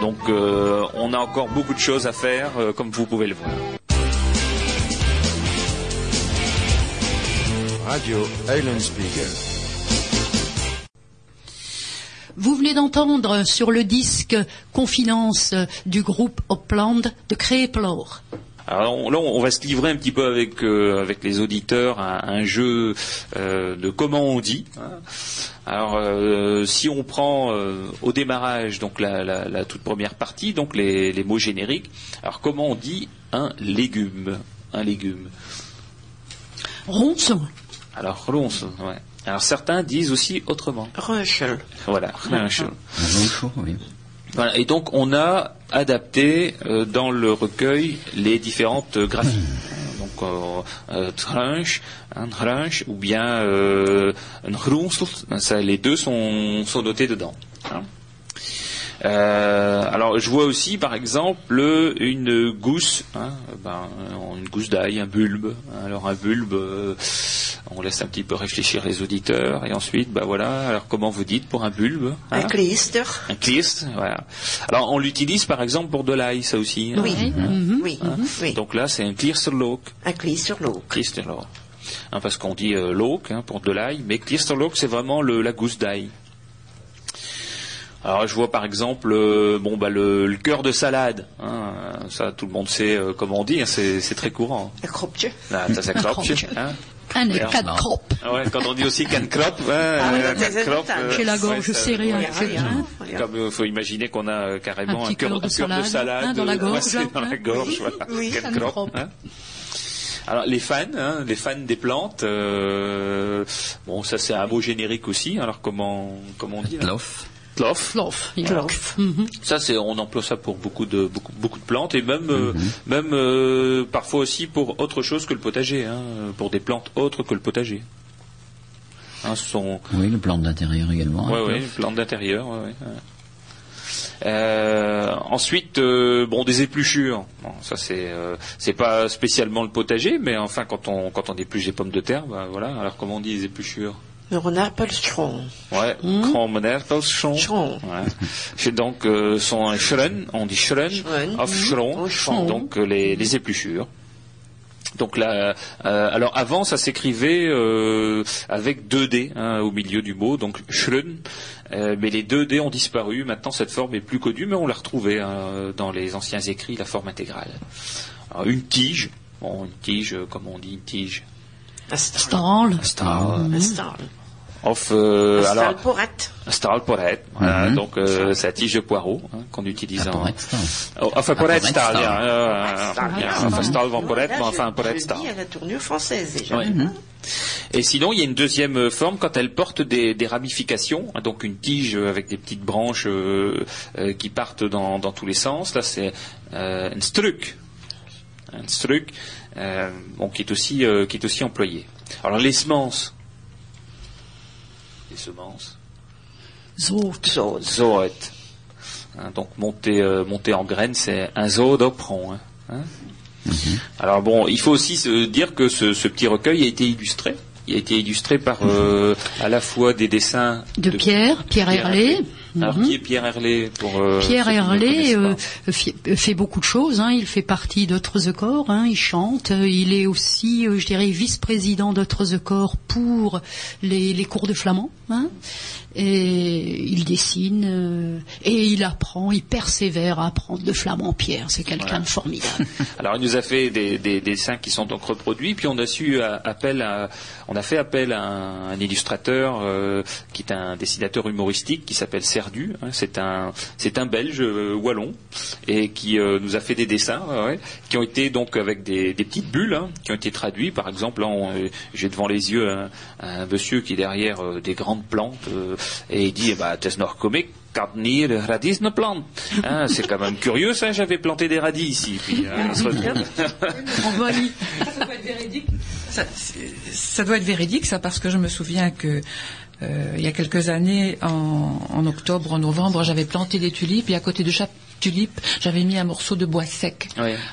donc euh, on a encore beaucoup de choses à faire, euh, comme vous pouvez le voir. Radio Eulenspiegel. Vous venez d'entendre sur le disque Confidence du groupe Opland de Créplor. Alors on- là, on va se livrer un petit peu avec euh, avec les auditeurs à un jeu euh, de comment on dit. hein. Alors euh, si on prend euh, au démarrage donc la, la- la toute première partie, donc les, les mots génériques. Alors comment on dit un légume? Un légume. Ronçon. Alors ronce, ouais. Alors certains disent aussi autrement. Röschel. Voilà. ronchel. Un long chaud, oui. Voilà, et donc on a adapté euh, dans le recueil les différentes euh, graphies. Donc euh, euh, tranche, un tranche ou bien euh, un groensel, ça, les deux sont, sont notés dedans. hein. Euh, alors je vois aussi par exemple une gousse, hein, ben, une gousse d'ail, un bulbe. Alors un bulbe, euh, on laisse un petit peu réfléchir les auditeurs et ensuite, bah voilà. Alors comment vous dites pour un bulbe hein Un kleister. un klist, voilà. Alors on l'utilise par exemple pour de l'ail, ça aussi. hein. Oui. Mhm. Oui. oui. Donc là c'est un kliersterlook, Un kleisterlook. kliersterlook. Hein, parce qu'on dit euh, look hein, pour de l'ail, mais kliersterlook c'est vraiment le, la gousse d'ail. Alors je vois par exemple euh, bon bah le, le cœur de salade, hein, ça tout le monde sait euh, comment on dit, hein, c'est très courant. Un kropje. Là, ça, hein. Un Merde. quatre crop. Ah ouais, quand on dit aussi can crop, hein, Ah oui, euh. J'ai la gorge ouais, serrée, ouais, hein. Comme il faut imaginer qu'on a euh, carrément Un un, cœur de un salade, salade hein, dans la euh, gorge, dans la hein. gorge, hein. Alors les fans, hein, les fans des plantes, euh, bon ça c'est un mot générique aussi. Alors comment comment on dit là? Tlof. Mhm. Ça c'est on emploie ça pour beaucoup de beaucoup, beaucoup de plantes et même euh, même euh, parfois aussi pour autre chose que le potager, hein, pour des plantes autres que le potager. Hein, ce sont Oui, le plan d'intérieur également. Ouais, un ouais, tlof. plantes d'intérieur. Ouais, ouais, ouais. Euh, ensuite, euh, bon, des épluchures. Bon, ça c'est euh, c'est pas spécialement le potager, mais enfin quand on quand on épluche des pommes de terre, ben voilà. Alors comment on dit les épluchures? Le renard Pelstrom. Ouais, Pelschon. Schron. Ouais. C'est donc euh, sont Schren, on dit Schren, Schren. of Mhm. Schron, Oh, Schron. donc euh, les, les épluchures. Donc là, euh, alors avant ça s'écrivait euh, avec deux D hein, au milieu du mot, donc Schren, euh, mais les deux D ont disparu. Maintenant cette forme est plus connue, mais on l'a retrouvée hein, dans les anciens écrits, la forme intégrale. Alors, une tige, bon une tige, comment on dit une tige Astal. Stahl. Star, Astal. of, euh, Astal alors porette, voilà, Mhm. donc euh, c'est la tige de poireau hein, qu'on utilise Ah, en. Oh, enfin, porette stal, stal. ja, euh, Stal, ja. enfin, stal van porette, Là, mais enfin, le stal. dis à la tournure française déjà. Ouais. Et sinon, il y a une deuxième forme quand elle porte des, des ramifications, hein, donc une tige avec des petites branches euh, euh, qui partent dans, dans tous les sens. Là, c'est euh, un struc, un struc, euh, bon, qui est aussi euh, qui est aussi employé. Alors les semences, les semences. Zoot. Zo. Zoet. Hein, donc monter, euh, monter en graines, c'est un zoodopron. Hein, hein. Alors bon, il faut aussi se dire que ce, ce petit recueil a été illustré. Il a été illustré par à la fois des dessins De Pierre, Pierre Herlé. Alors Mhm. qui est Pierre Herlé pour euh, Pierre Herlé euh, fait beaucoup de choses. Hein. Il fait partie d'Autres the Corps. Hein. Il chante. Euh, Il est aussi, euh, je dirais, vice-président d'Autres the Corps pour les, les cours de flamand. Hein. Et il dessine euh, et il apprend. Il persévère à apprendre le flamand. Pierre, c'est quelqu'un Voilà. de formidable. Alors il nous a fait des, des- des dessins qui sont donc reproduits, puis on a su appel à, on a fait appel à un, un illustrateur qui est un dessinateur humoristique qui s'appelle Hein. c'est un c'est un Belge euh, wallon et qui euh, nous a fait des dessins ouais, qui ont été donc avec des, des petites bulles hein, qui ont été traduits. Par exemple, là, on- euh, j'ai devant les yeux un, un monsieur qui est derrière euh, des grandes plantes euh, et il dit eh ben, radis ne plante. Hein, c'est quand même curieux ça, j'avais planté des radis ici. Puis, hein, il se retrouve- Envahi. Ça, ça doit être véridique, ça, parce que je me souviens que euh, il y a quelques années, en, en octobre, en novembre, j'avais planté des tulipes et à côté de chaque tulipe, j'avais mis un morceau de bois sec.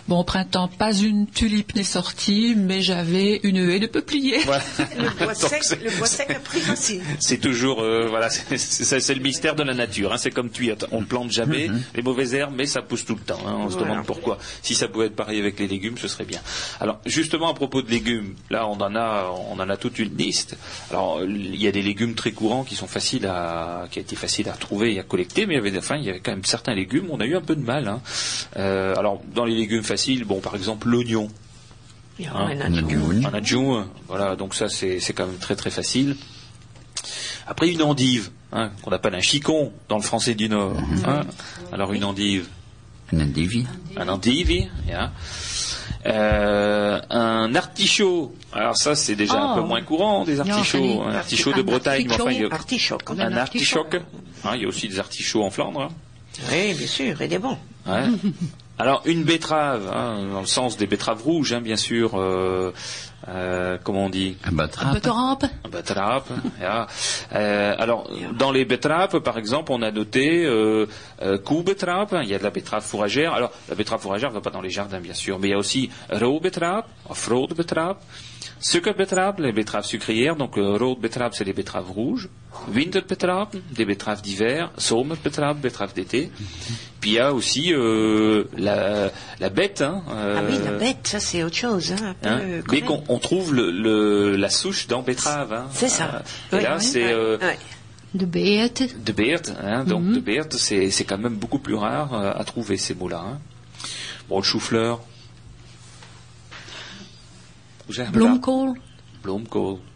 Bon, au printemps, pas une tulipe n'est sortie, mais j'avais une haie de peupliers. Voilà. Le bois sec, c'est- le bois sec a pris racine. C'est toujours euh, voilà, c'est- le mystère de la nature. hein. C'est comme tu, on ne plante jamais les mauvaises herbes, mais ça pousse tout le temps. hein. On se demande pourquoi. Si ça pouvait être pareil avec les légumes, ce serait bien. Alors justement à propos de légumes, là on en a, on en a toute une liste. Alors il y a des légumes très courants qui sont faciles à, qui a été facile à trouver et à collecter, mais il y avait, enfin il y avait quand même certains légumes, on a eu un peu de mal. hein. Euh, alors dans les légumes faciles, bon par exemple l'oignon. Hein, un adjoint. voilà, donc ça c'est quand même très très facile. Après une endive, hein, qu'on appelle un chicon dans le français du Nord. hein. Alors une endive, Un endive. un endive. Euh, un artichaut. Alors ça c'est déjà un Oh. peu moins courant des artichauts. un artichaut de Bretagne, mais enfin il y a Artichoc. Un un artichaut. artichoc. Hein, il y a aussi des artichauts en Flandre. Oui, bien sûr, et des bons. Ouais. Alors une betterave, hein, dans le sens des betteraves rouges, hein, bien sûr. Euh, euh, comment on dit Un battra. Un peu de rampe. Betterave, ja. Euh, alors, dans les betteraves, par exemple, on a noté euh, euh, koebetterave, il y a de la betterave fourragère. Alors, la betterave fourragère ne va pas dans les jardins, bien sûr, mais il y a aussi roodbeterave, of roodbeterave, suikerbetterave, les betteraves sucrières. Donc, euh, roodbeterave, c'est les betteraves rouges. Winterbeterave, des betteraves d'hiver. Zomerbeterave, betteraves d'été. Puis il y a aussi euh, la, la bête. Hein, euh, Ah oui, la bête, ça c'est autre chose. Hein, un peu, Hein, mais on trouve le, le- la souche dans betterave. Hein. C'est ça. Euh, et là, c'est euh. De bête. de Beert. Hein, donc Mhm. de Beert, c'est c'est quand même beaucoup plus rare euh, à trouver ces mots-là. Hein. Bon, le chou-fleur.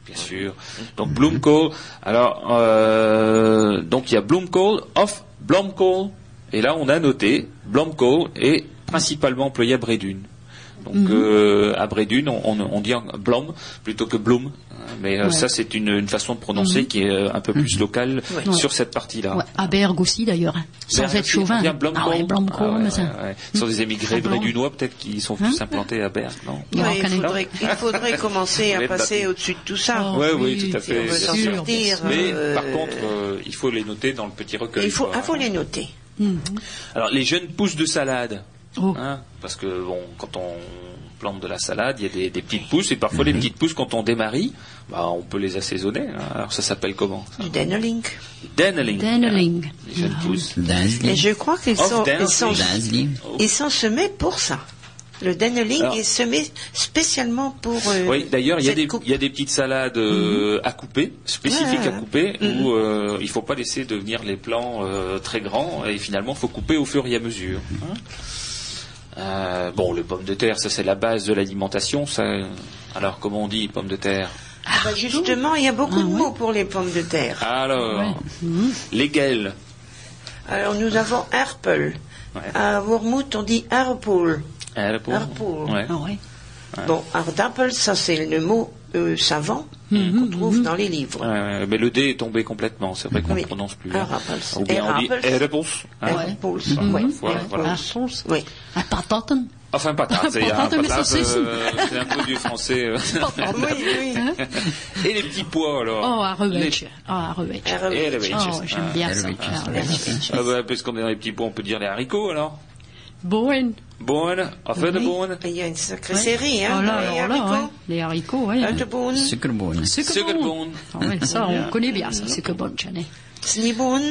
Bien sûr. Donc Bloemkool. Alors, euh, donc il y a Bloemkool of Blomkool. Et là, on a noté Blomkool est principalement employé à Bredune. Donc euh, à Bredune, on, dit Blom plutôt que Bloem. hein, Mais euh, Ouais. ça, c'est une, une façon de prononcer qui est euh, un peu plus locale Ouais. sur cette partie-là. Ouais, à Berg aussi d'ailleurs, hein, sans Berg être chauvin. Ah Ah. Ce sont des émigrés Blanc. brédunois peut-être qui sont Hein plus implantés à Berg, non Il faudrait, il faudrait commencer à passer au-dessus de tout ça. Oh, Ouais, oui, tout à Si on fait. veut sortir. Mais euh, par contre, euh, il faut les noter dans le petit recueil. il faut, quoi, ah, faut hein. les noter. Alors les jeunes pousses de salade, Oh. hein, parce que bon, quand on plante de la salade, il y a des, des petites pousses et parfois les petites pousses quand on démarie, bah, on peut les assaisonner. hein. Alors ça s'appelle comment ça Du Denneling. Denneling. Denneling. hein, Les jeunes Ah, pousses. Et je crois qu'ils Of sont, ils sont, Dansli. ils sont semés pour ça. Le Denneling Alors- est semé spécialement pour. euh, Oui, d'ailleurs, il y, a cette des, coupe. il y a des petites salades euh, à couper, spécifiques Ouais, à couper, où euh, il faut pas laisser devenir les plants euh, très grands, et finalement, il faut couper au fur et à mesure. hein. Euh, bon, les pommes de terre, ça c'est la base de l'alimentation. Ça, alors, comment on dit pommes de terre Ah, bah, justement, il y a beaucoup Ah, de mots pour les pommes de terre. Alors, Ouais. Les gueules. Alors, nous avons Erpel. Ouais. À Wormhout, on dit Erpel. Erpel. Ouais. Ah ouais. Bon, Ardapel, ça c'est le mot euh, savant Mhm, qu'on trouve dans les livres. Ouais, mais le D est tombé complètement. C'est vrai qu'on ne Oui. le prononce plus. Erpels. Ou bien on dit. Erpels. hein. Mhm. Erpels, Oui. Ah, pataten. Enfin, patate. c'est un euh, c'est un peu du français. euh. Oui, oui. Et les petits pois alors Oh, Revetsch. Oh. Herwetjes. Oh, j'aime bien ça. Ah, Herwetjes. Ah bah, parce qu'on est dans les petits pois, on peut dire les haricots alors. Boen. Oui. bonne. Il y a une sacrée Ouais. série, hein, Oh là, les alors là, haricots. ouais. Les haricots, oui. Un de boon, Suikerboon. Suikerboon. Ah ouais, ça, on connaît bien ça, c'est que bon, Janet. sniboon,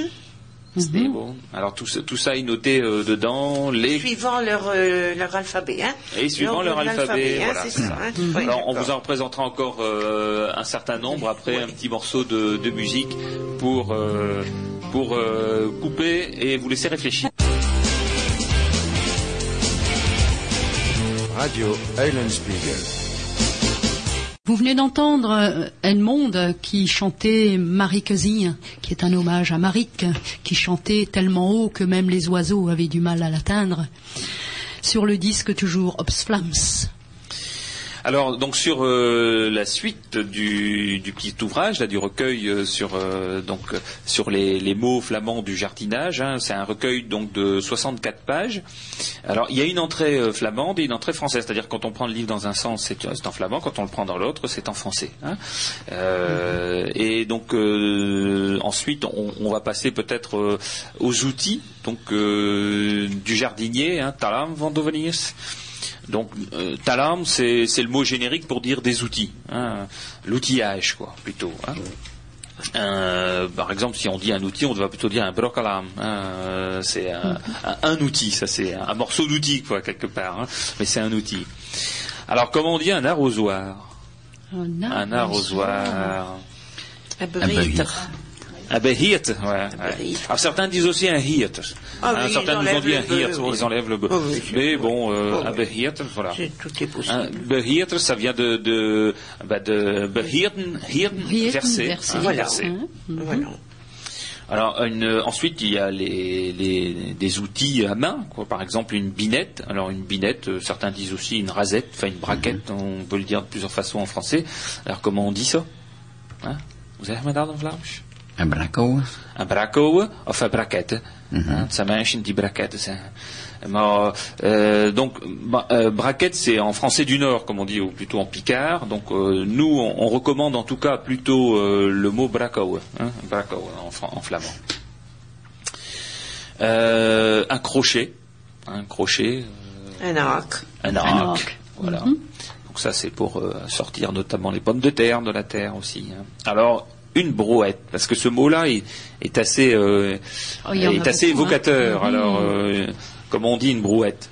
C'était bon. Alors tout, ça- tout ça est noté euh, dedans. Les... suivant leur, euh, leur alphabet. Hein? Et suivant leur alphabet, hein, voilà, ça. ça. hein? Oui, Alors on vous en représentera encore euh, un certain nombre après un petit morceau de, de musique pour euh, pour euh, couper et vous laisser réfléchir. Radio. Vous venez d'entendre euh, Edmond qui chantait Marikezi, qui est un hommage à Marik, qui chantait tellement haut que même les oiseaux avaient du mal à l'atteindre. Sur le disque toujours Obsflams. Alors donc sur euh, la suite du, du petit ouvrage là du recueil euh, sur euh, donc sur les, les mots flamands du jardinage, hein, c'est un recueil donc de 64 pages. Alors il y a une entrée euh, flamande et une entrée française, c'est-à-dire quand on prend le livre dans un sens c'est en flamand, quand on le prend dans l'autre c'est en français. hein. Euh, et donc euh, ensuite on, on va passer peut-être aux outils donc du jardinier, hein, talam van. Donc, euh, talam, c'est c'est le mot générique pour dire des outils, hein, l'outillage, quoi, plutôt. hein. Euh, par exemple, si on dit un outil, on va plutôt dire un brocalam. hein, euh, c'est un, un- un outil, ça c'est un, un morceau d'outil, quoi, quelque part. hein, mais c'est un outil. Alors, comment on dit un arrosoir? Un arrosoir. Un Un burrito. Un behirt, ouais. ouais. behirt. Alors certains disent aussi un hirt. Ah Hein, certains nous ont dit un oui. ils enlèvent le be. Oh oui, Mais bon, euh, Oh un oui. behirt, voilà. C'est- Tout est possible. Un behirt, ça vient de, de, bah de behirten, hirten, Hirten, verser. verser. hein, Voilà. verser. Hein Voilà. Alors une- ensuite il y a les, les- des outils à main, quoi. par exemple une binette. Alors une binette, euh, certains disent aussi une rasette, enfin une braquette, on peut le dire de plusieurs façons en français. Alors comment on dit ça? Hein? Vous avez madame en braco. een braco of een braquette. Hein, Het zijn mensen die braquetten zijn. Maar, euh, donc, ba- euh, braquette, c'est en français du Nord, comme on dit, ou plutôt en picard. Donc, euh, nous, on, on recommande en tout cas plutôt euh, le mot braco, hein, en, en flamand. Euh, un crochet, un crochet, euh, Un arc. un Un arc. Voilà. Donc ça, c'est pour euh, sortir notamment les pommes de terre de la terre aussi. hein. Alors, une brouette, parce que ce mot-là est, est assez, euh, Oh, est assez beaucoup, hein. évocateur. Mhm. Alors, euh, comment on dit une brouette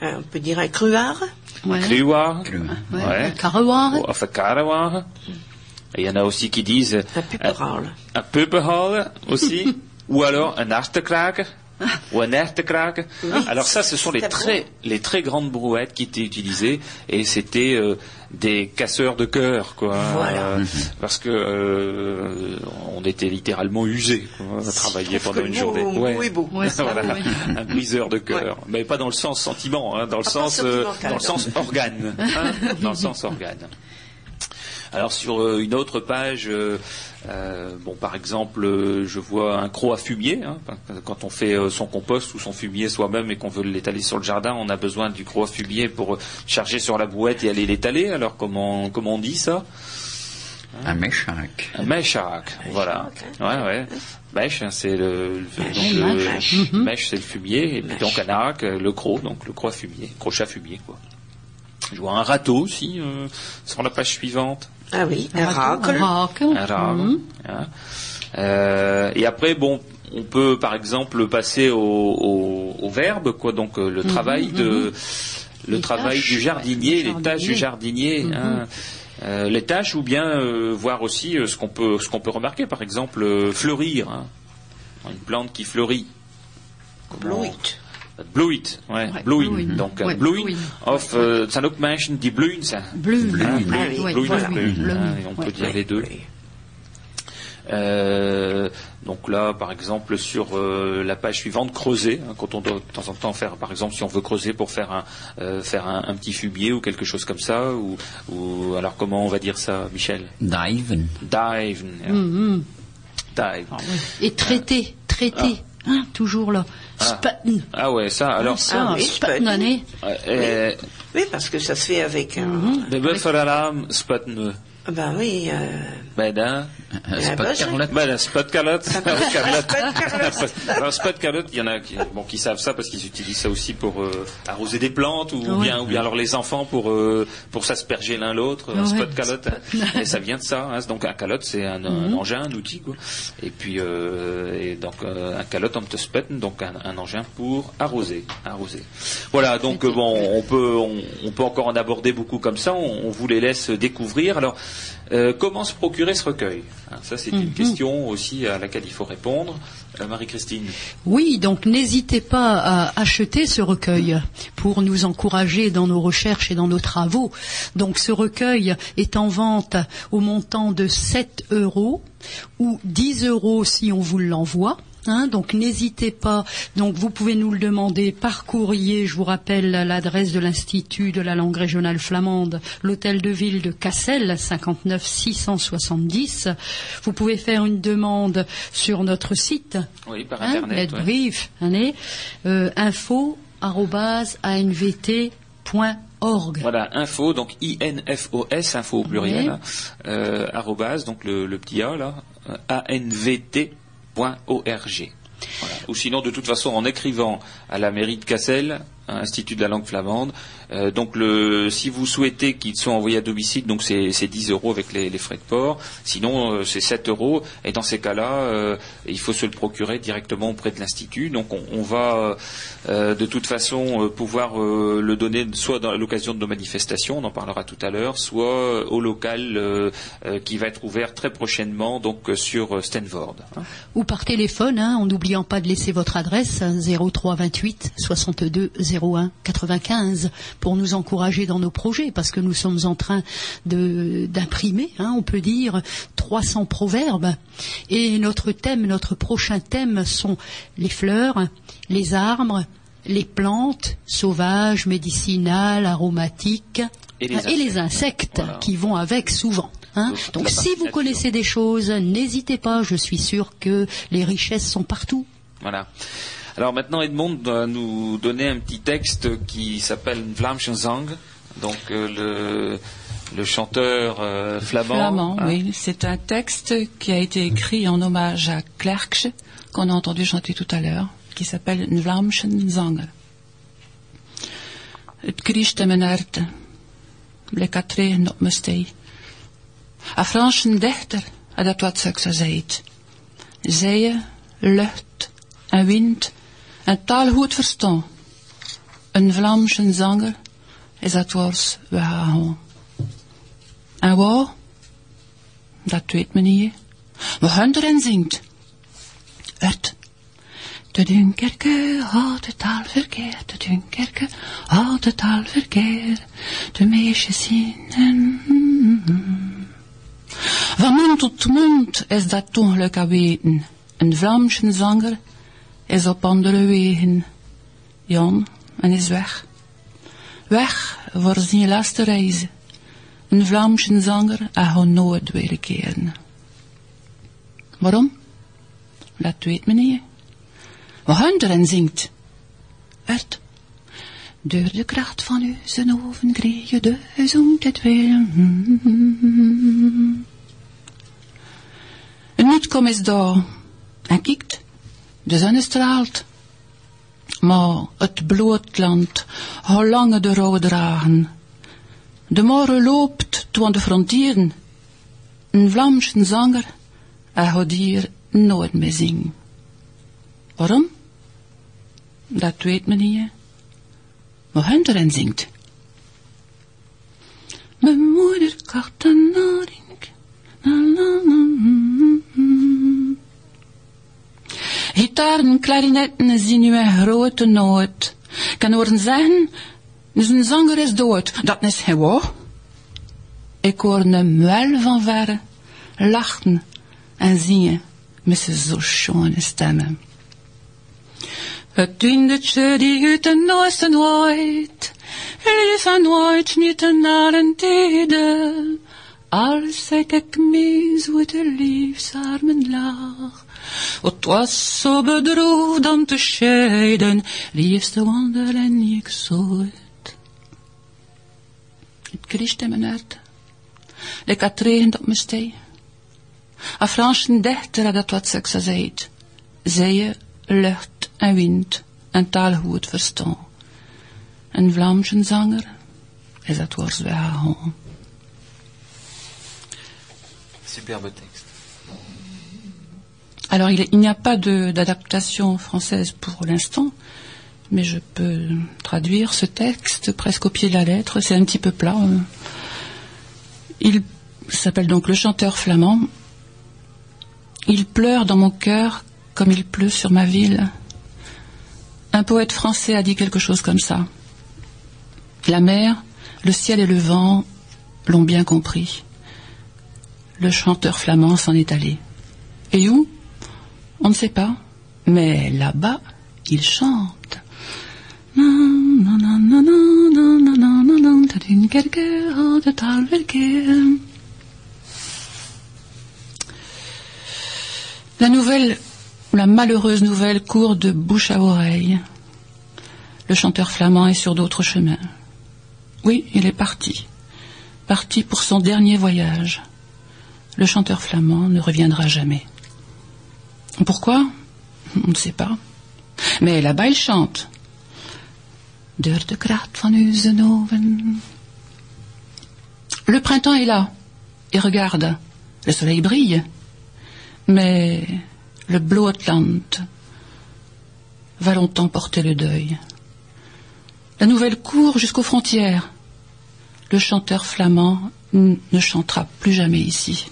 Un- On peut dire un cruard. Ouais. Cruard. Ouais. Ouais. Un carreoir. Ou Of een karrewagen. Et il y en a aussi qui disent Un puperal. un peuperhal aussi, ou alors un hartekraker. ou un air te kraken. Alors ça, ce sont les très, les très grandes brouettes qui étaient utilisées et c'était euh, des casseurs de cœur, quoi. Voilà. Euh, parce que euh, on était littéralement usés, quoi, à travailler trouve pendant une journée. Ouais, Voilà. ouais. un briseur de cœur, mais pas dans le sens sentiment, hein, dans le sens, sentimental. dans le sens organe, hein, dans le sens organe. Alors sur euh, une autre page, euh, euh, bon par exemple, euh, je vois un croc à fumier. hein, quand on fait euh, son compost ou son fumier soi-même et qu'on veut l'étaler sur le jardin, on a besoin du croc à fumier pour charger sur la bouette et aller l'étaler. Alors comment comment on dit ça? Un méchac. Un mèche-arac, voilà. Ouais, ouais. Mèche, hein, c'est le, le- donc Ouais, le- mèche. mèche, c'est le fumier, et puis donc un arac, le croc, donc le croc à fumier, crochet à fumier, quoi. Je vois un râteau aussi euh, sur la page suivante. Ah oui, un racle. racle. Un racle, Mhm. Euh, et après, bon, on peut par exemple passer au, au, au verbe, quoi, donc euh, le travail de le Mhm, Les travail tâches, du jardinier, les tâches du jardinier. hein. Euh, les tâches ou bien euh, voir aussi euh, ce qu'on peut ce qu'on peut remarquer, par exemple euh, fleurir, hein. une plante qui fleurit. Comment-. Bloeit, ouais, Ouais, bloeien. bloeien. Donc, Ouais, uh, bloeien. bloeien. Of, euh, zijn ook mensen die bloeien zijn. Bleu. Ah, Ah bloeien, Ouais, bloeien of bloeien, hein, on ouais. peut dire les deux. Euh, donc là, par exemple, sur euh, la page suivante, creuser. hein, quand on doit de temps en temps faire, par exemple, si on veut creuser pour faire un euh, faire un, un petit fumier ou quelque chose comme ça, ou, ou alors comment on va dire ça, Michel? Diven. Dive. ja. Mhm. Dive. Et traiter, traiter, hein, toujours là. Spatten. Ah ouais, ça. Alors, Ah oui, spatten. allez. euh, euh, Oui, parce que ça se fait avec un. Mhm. de Ben oui. Euh... Ben. Euh, C'est pas de Carlotte. Ben, la spot calotte. Spot calotte. Alors, spot calotte, il y en a qui, bon, qui savent ça parce qu'ils utilisent ça aussi pour euh, arroser des plantes ou Ouais. bien, ou bien alors les enfants pour euh, pour s'asperger l'un l'autre. Un Ouais. spot calotte, et ça vient de ça. hein. Donc un calotte, c'est un, un engin, un outil, quoi. Et puis euh, et donc euh, un calotte on te spetten, donc un, un engin pour arroser, arroser. Voilà. Donc euh, bon, on peut on, on peut encore en aborder beaucoup comme ça. On, on vous les laisse découvrir. Alors. Euh, comment se procurer ce recueil Hein, Ça, c'est une question aussi à laquelle il faut répondre. Euh, Marie-Christine. Oui, donc n'hésitez pas à acheter ce recueil pour nous encourager dans nos recherches et dans nos travaux. Donc ce recueil est en vente au montant de 7 euros ou 10 euros si on vous l'envoie. Donc n'hésitez pas. Donc vous pouvez nous le demander par courrier. Je vous rappelle l'adresse de l'Institut de la langue régionale flamande, l'hôtel de ville de Cassel, 59 670. Vous pouvez faire une demande sur notre site Oui, par Hein, Internet. ouais. brief, hein, euh, info anvt.org. Voilà, info, donc I-N-F-O-S, info au pluriel, Oui. hein, euh, arrobase, donc le, le petit A là, euh, A-N-V-T.org. Ou sinon, de toute façon, en écrivant à la mairie de Cassel, à Institut de la langue flamande, euh, donc le, si vous souhaitez qu'ils soient envoyés à domicile, donc c'est c'est 10 euros avec les, frais de port. Sinon, euh, c'est 7 euros. Et dans ces cas-là, euh, il faut se le procurer directement auprès de l'institut. Donc on, va de toute façon pouvoir le donner soit dans l'occasion de nos manifestations, on en parlera tout à l'heure, soit au local qui va être ouvert très prochainement, donc sur Stanford. hein. Ou par téléphone, hein, en n'oubliant pas de laisser votre adresse, hein, 03 28 62 01 95, pour nous encourager dans nos projets, parce que nous sommes en train d'imprimer, hein, on peut dire, 300 proverbes. Et notre thème, notre prochain thème sont les fleurs, les arbres, les plantes sauvages, médicinales, aromatiques, Et les et les insectes Voilà. qui vont avec souvent. hein. Donc, si vous connaissez des choses, n'hésitez pas, je suis sûr que les richesses sont partout. Voilà. Alors maintenant, Edmond doit nous donner un petit texte qui s'appelle Vlaamse Zang, donc euh, le, le chanteur euh, flamand. Flamand, hein. oui. C'est un texte qui a été écrit en hommage à Klerksche, qu'on a entendu chanter tout à l'heure, qui s'appelle zanger. Het kriest in mijn hart, op mijn stee. A Franse dichter dat wat zo zei. Zeeën, lucht en wind en taal goed verstaan. Een Vlaamse zanger is dat was we gaan. En waar? Dat weet men niet. We gaan erin zingt. Het. Te Dunkerque had het al verkeerd, te Dunkerque had het al verkeerd. De meisjes zien. Van mond tot mond is dat ongeluk aan weten. Een Vlaamse zanger is op andere wegen. Jan en is weg. Weg voor zijn laatste reis. Een Vlaamse zanger hij gaat nooit weer keren. Waarom? Dat weet men niet. Wat Hunteren zingt. Uit. Door de kracht van u zijn oven kreeg je duizend het weer. Een kom eens daar. En kijkt. De zon straalt. Maar het blootland, hoe lange de rouw dragen. De morgen loopt toe aan de frontieren. Een Vlaamse zanger, hij gaat hier nooit meer zingen. Waarom? Dat weet men niet. Maar Hunter en zingt. Mijn moeder kocht een naring. Na. Gitaren, klarinetten zien een grote nood. Ik kan horen zeggen, zijn zanger is dood. Dat is hij. Ik hoor hem wel van verre lachen en zingen met zijn zo schone stemmen. Het windertje die uit de noosten waait, lief en waait niet naar een tijden. Als zeg ik mee zo de liefsarmen lag. Het was zo bedroefd om te scheiden, liefste wandelen ik zo uit. Het kriest in mijn hart, het regent op mijn stee. Een Franse dichter had dat wat seks zei. Zeeën, lucht en wind, en taal goed verstaan. Een Vlaamse zanger is dat woord weggegaan. Superbe. Alors, il, n'y a pas d'adaptation française pour l'instant, mais je peux traduire ce texte presque au pied de la lettre. C'est un petit peu plat. hein. Il s'appelle donc Le chanteur flamand. Il pleure dans mon cœur comme il pleut sur ma ville. Un poète français a dit quelque chose comme ça. La mer, le ciel et le vent l'ont bien compris. Le chanteur flamand s'en est allé. Et où? On ne sait pas. Mais là-bas, il chante. La nouvelle, la malheureuse nouvelle court de bouche à oreille. Le chanteur flamand est sur d'autres chemins. Oui, il est parti. Parti pour son dernier voyage. Le chanteur flamand ne reviendra jamais. Pourquoi? On ne sait pas. Mais là-bas, il chante. Door de van. Le printemps est là. Et regarde, le soleil brille. Mais le Blootland va longtemps porter le deuil. La nouvelle court jusqu'aux frontières. Le chanteur flamand ne chantera plus jamais ici.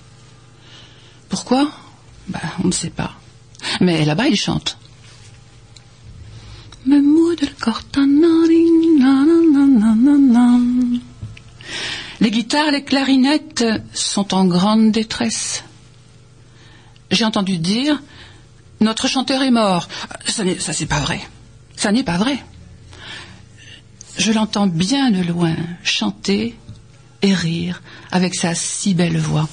Pourquoi? Ben, On ne sait pas. Mais là-bas, il chante. Les guitares, les clarinettes sont en grande détresse. J'ai entendu dire, notre chanteur est mort. Ça, n'est- ça c'est pas vrai. Ça n'est pas vrai. Je l'entends bien de loin chanter et rire avec sa si belle voix.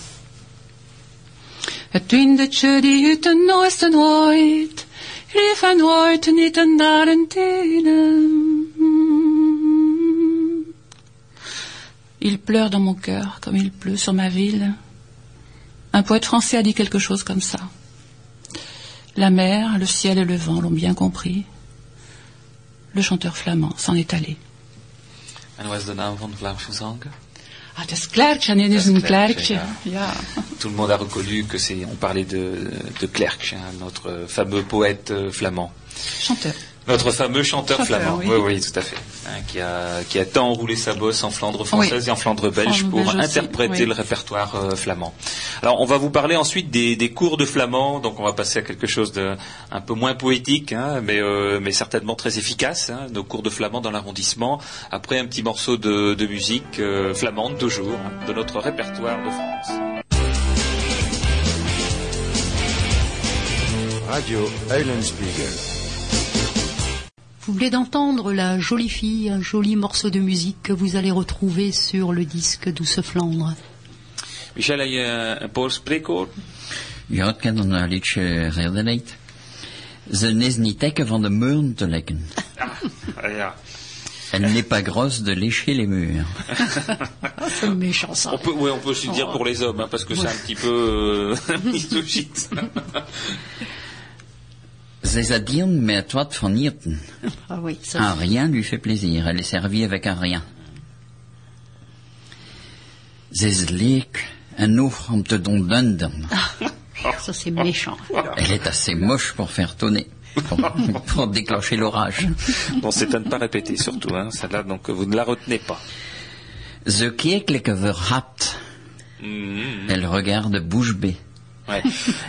Tenen. Il pleure dans mon cœur comme il pleut sur ma ville. Un poète français a dit quelque chose comme ça. La mer, le ciel et le vent l'ont bien compris. Le chanteur flamand s'en est allé. Ah, het is nee, dit is een Klerkje, Klerkje. Ja. Tout le monde a reconnu que c'est, on parlait de, de Klerk, hein, notre fameux poète euh, flamand. Chanteur. Notre fameux chanteur, Chanteur, flamand. oui. Oui, oui, tout à fait. Hein, qui, a, qui a tant roulé sa bosse en Flandre française Oui. et en Flandre belge pour belge aussi, interpréter oui. le répertoire euh, flamand. Alors, on va vous parler ensuite des, des cours de flamand. Donc, on va passer à quelque chose de un peu moins poétique, hein, mais, euh, mais certainement très efficace. hein, nos cours de flamand dans l'arrondissement. Après un petit morceau de, de musique euh, flamande toujours, hein, de notre répertoire de France. Radio Eulenspiegel. Vous venez d'entendre La Jolie Fille, un joli morceau de musique que vous allez retrouver sur le disque Douce Flandre. Michel, heb je een paar spreekwoorden? Ja, ik ken een liedje redden niet. Ze is niet tekken van de muren te lekken. Ah, ja. Elle n'est pas grosse de lécher les murs. C'est méchant ça. On peut, ouais, on peut aussi dire pour les hommes, hein, parce que c'est un petit peu euh, misogyne. Van Nierten. Ah oui, ça, Un rien lui fait plaisir. Elle est servie avec un rien. Ze om te doen dunderen. ça c'est méchant. Elle est assez moche pour faire tonner. Pour, pour déclencher l'orage. Bon, c'est à ne pas répéter surtout, hein, celle-là, donc vous ne la retenez pas. Ze kijkt verhapt. Mhm. Elle regarde bouche bée. Ouais.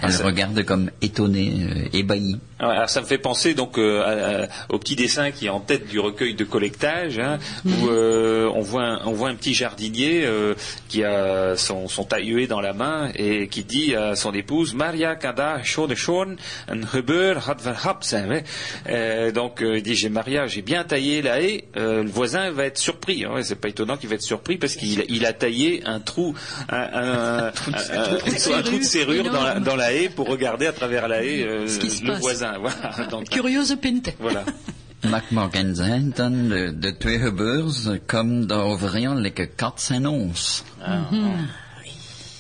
Elle ça, regarde comme étonnée, euh, ébahie. ouais, alors ça me fait penser donc euh, à- à- au petit dessin qui est en tête du recueil de collectage, hein, où euh, on voit un, on voit un petit jardinier euh, qui a son, son taillué dans la main et qui dit à son épouse Maria kada ouais. Euh, donc euh, il dit j'ai Maria, j'ai bien taillé la haie. Euh, le voisin va être surpris. Hein, c'est pas étonnant qu'il va être surpris parce qu'il il a taillé un trou, un, un- un- un- un trou de serrure dans la, dans la haie pour regarder à travers la haie euh, Ce qui se le passe. voisin. Voilà. Donc, Curieuse pinte. voilà. Zijn dan de, de twee gebeurs comme dans Ouvrian les que quatre en ons.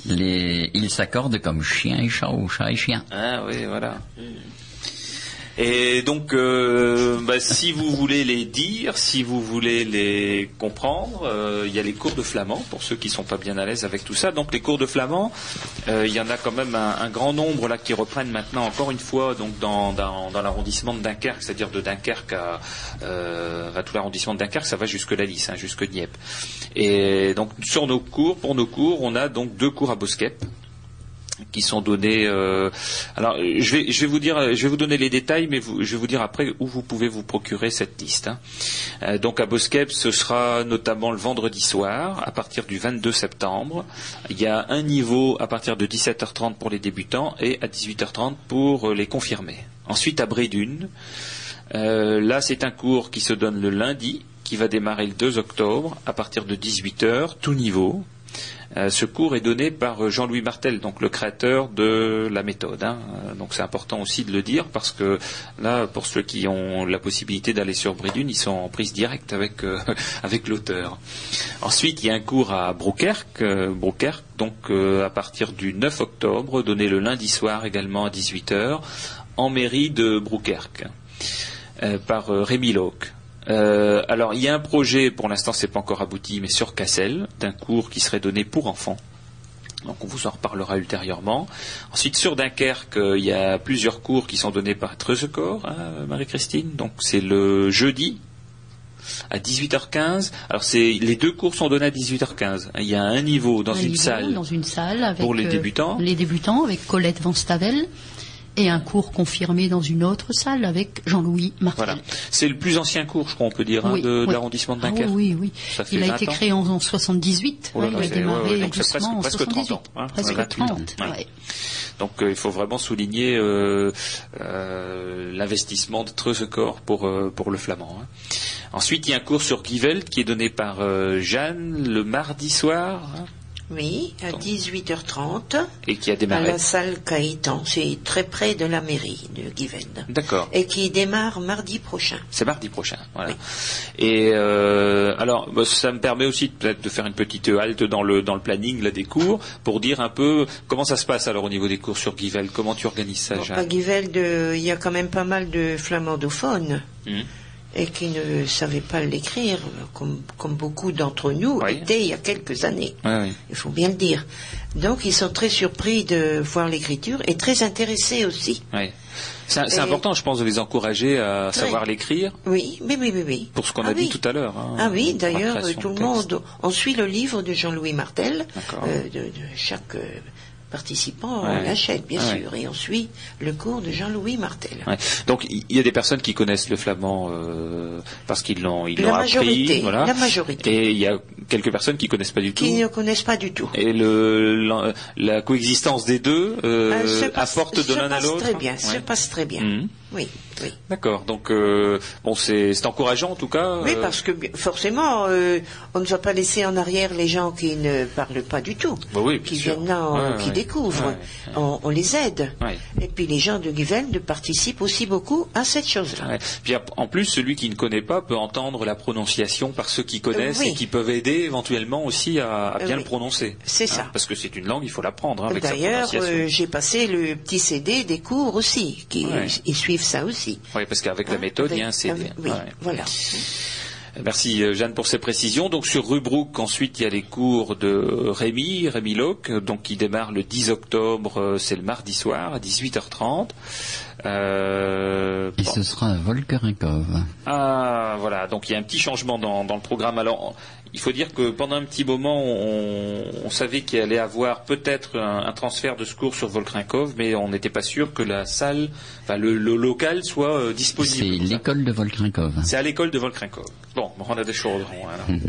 Les, ils s'accordent comme chien et chat ou chat et chien. Ah oui, voilà. Et donc, euh, bah, si vous voulez les dire, si vous voulez les comprendre, euh, il y a les cours de flamand pour ceux qui sont pas bien à l'aise avec tout ça. Donc, les cours de flamand, euh, il y en a quand même un, grand nombre là qui reprennent maintenant encore une fois donc dans, l'arrondissement de Dunkerque, c'est-à-dire de Dunkerque à, tout l'arrondissement de Dunkerque, ça va jusque la Lys, hein, jusque Dieppe. Et donc, sur nos cours, pour nos cours, on a donc deux cours à Boskep qui sont donnés. euh, alors, je vais, je vais vous dire, je vais vous donner les détails, mais je vais vous dire après où vous pouvez vous procurer cette liste. hein. Euh, donc à Boskep, ce sera notamment le vendredi soir, à partir du 22 septembre. Il y a un niveau à partir de 17h30 pour les débutants et à 18h30 pour euh, les confirmés. Ensuite à Brédune, euh, là c'est un cours qui se donne le lundi, qui va démarrer le 2 octobre à partir de 18h, tout niveau. Euh, ce cours est donné par euh, Jean-Louis Martel, donc le créateur de la méthode. hein. Euh, Donc c'est important aussi de le dire parce que là, pour ceux qui ont la possibilité d'aller sur Bridune, ils sont en prise directe avec avec l'auteur. Ensuite, il y a un cours à Broukerque, euh, donc à partir du 9 octobre, donné le lundi soir également à 18h, en mairie de Broukerque, euh, par Rémi Locke. Euh, alors, il y a un projet, pour l'instant, c'est pas encore abouti, mais sur Cassel, d'un cours qui serait donné pour enfants. Donc, on vous en reparlera ultérieurement. Ensuite, sur Dunkerque, euh, il y a plusieurs cours qui sont donnés par Treusecorps, hein, Marie-Christine. Donc, c'est le jeudi à 18h15. Alors, c'est les deux cours sont donnés à 18h15. Il y a un niveau dans Un une niveau, salle. Dans une salle avec pour les euh, débutants. Les débutants avec Colette Van Stavel et un cours confirmé dans une autre salle avec Jean-Louis Martel. Voilà. C'est le plus ancien cours, je crois, on peut dire, hein, Oui, de, de oui. l'arrondissement de Ah oui, oui. Il a 20 été créé en, en 78. Oh là ouais, là, il a démarré donc c'est presque- en presque 30 78. ans, hein, presque 28 ans. 30. Ouais. ouais. Donc euh, il faut vraiment souligner euh, euh, l'investissement de Treusecorps pour, pour le flamand. hein. Ensuite, il y a un cours sur Giveld qui est donné par Jeanne le mardi soir hein, Oui, à 18h30, et qui a à démarré. la salle Caïtan. C'est très près de la mairie de Givend. D'accord. Et qui démarre mardi prochain. C'est mardi prochain. Voilà. Et euh, alors, bah, ça me permet aussi peut-être de faire une petite halte dans le dans le planning là, des cours pour dire un peu comment ça se passe alors au niveau des cours sur Giveld. Comment tu organises ça, Bon, Jeanne? à Giveld, il y a quand même pas mal de flamandophones. Mhm. Et qui ne savaient pas l'écrire, comme, comme beaucoup d'entre nous Oui. étaient il y a quelques années. Il faut bien le dire. Donc ils sont très surpris de voir l'écriture et très intéressés aussi. C'est important, je pense, de les encourager à savoir l'écrire, Oui, oui, oui, oui. oui. pour ce qu'on Ah a dit tout à l'heure. hein, Ah oui, d'ailleurs, tout le monde, on suit le livre de Jean-Louis Martel, euh, de, de chaque euh, participant, Ouais. on l'achète bien Ouais. sûr, et on suit le cours de Jean-Louis Martel. Ouais. Donc il y a des personnes qui connaissent le flamand euh, parce qu'ils l'ont ils La l'ont appris, voilà. la majorité. Et il y a quelques personnes qui connaissent pas du tout. Qui ne connaissent pas du tout. Et le, la, la coexistence des deux euh, Ah, passe- apporte de l'un à l'autre. Très bien, se passe très bien. Mhm. Oui, oui. D'accord. Donc euh, bon, c'est encourageant en tout cas. Oui, euh, parce que forcément, euh, on ne va pas laisser en arrière les gens qui ne parlent pas du tout, Bah oui, bien qui sûr. viennent Ouais, qui ouais. découvrent. Ouais. On, on les aide. Et puis les gens de Givelde participent aussi beaucoup à cette chose-là. Puis en plus, celui qui ne connaît pas peut entendre la prononciation par ceux qui connaissent oui. et qui peuvent aider éventuellement aussi à, à bien le prononcer. C'est ça. Parce que c'est une langue, il faut l'apprendre hein, D'ailleurs, euh, j'ai passé le petit CD des cours aussi, qui ils suivent ça aussi. Oui, parce qu'avec la Hein, méthode, il y a un avec- CD. avec- oui, Ouais. voilà. Merci euh, Jeanne pour ces précisions. Donc sur Rubrook, ensuite il y a les cours de Rémi, Rémi Locke, donc qui démarre le 10 octobre, euh, c'est le mardi soir à 18h30. Euh, Et bon. ce sera à Volkerenkov. Ah voilà, donc il y a un petit changement dans, dans le programme. Alors il faut dire que pendant un petit moment, on, on savait qu'il allait avoir peut-être un, un transfert de secours sur Volkrinkov, mais on n'était pas sûr que la salle, enfin le, le local soit euh, C'est disponible. l'école de Volkerenkov. C'est à l'école de Volkrinkov. Bon, on a des choses. alors.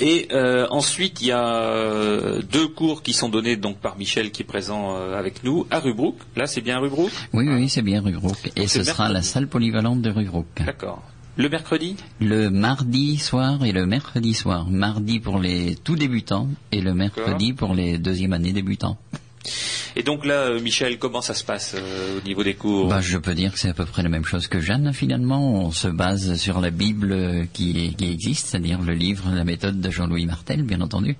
Et euh, ensuite, il y a euh, deux cours qui sont donnés donc par Michel qui est présent euh, avec nous à Rubrook. Là, c'est bien Rubrook? Oui, oui, c'est bien Rugrook. Et C'est ce sera la salle polyvalente de Rugrook. D'accord. Le mercredi Le mardi soir et le mercredi soir. Mardi pour les tout débutants et le mercredi pour les deuxième année débutants. Et donc là, euh, Michel, comment ça se passe euh, au niveau des cours Bah, je peux dire que c'est à peu près la même chose que Jeanne, finalement. On se base sur la Bible euh, qui, qui existe, c'est-à-dire le livre, la méthode de Jean-Louis Martel, bien entendu.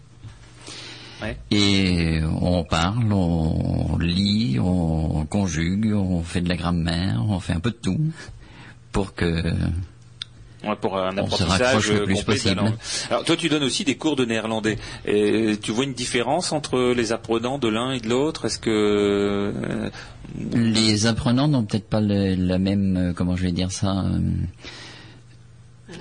Ouais. Et on parle, on lit, on conjugue, on fait de la grammaire, on fait un peu de tout pour que Ouais, pour un On se apprentissage rapproche le euh, plus complet. Alors toi, tu donnes aussi des cours de néerlandais. Et tu vois une différence entre les apprenants de l'un et de l'autre? Est-ce que euh, les apprenants n'ont peut-être pas le- la même, euh, comment je vais dire ça, euh,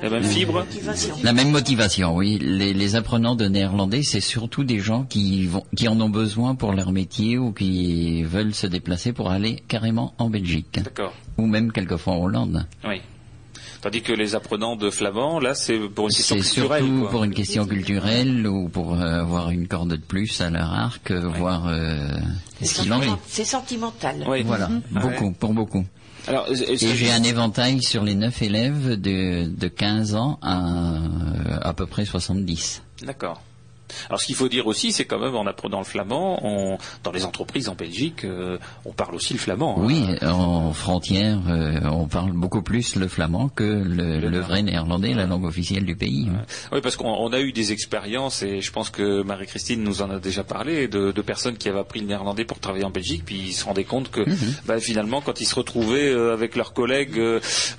la même fibre? Motivation. La même motivation, oui. Les, les apprenants de néerlandais, c'est surtout des gens qui, vont, qui en ont besoin pour leur métier ou qui veulent se déplacer pour aller carrément en Belgique. D'accord. Ou même quelquefois en Hollande. Oui. Tandis que les apprenants de flamand, là, c'est pour une question C'est culturelle. surtout quoi. pour une question culturelle ou pour euh, avoir une corde de plus à leur arc, euh, voir euh, ce C'est qu'il en est. C'est sentimental. Oui. Voilà, Ouais. beaucoup, pour beaucoup. Alors, Et j'ai un éventail sur les neuf élèves de, de 15 ans à euh, à peu près 70. D'accord. Alors, ce qu'il faut dire aussi, c'est quand même en apprenant le flamand, on, dans les entreprises en Belgique, euh, on parle aussi le flamand. hein. Oui, en frontière, euh, on parle beaucoup plus le flamand que le, le vrai néerlandais, la langue officielle du pays. Oui, parce qu'on on a eu des expériences, et je pense que Marie-Christine nous en a déjà parlé, de, de personnes qui avaient appris le néerlandais pour travailler en Belgique, puis ils se rendaient compte que bah, finalement, quand ils se retrouvaient euh, avec leurs collègues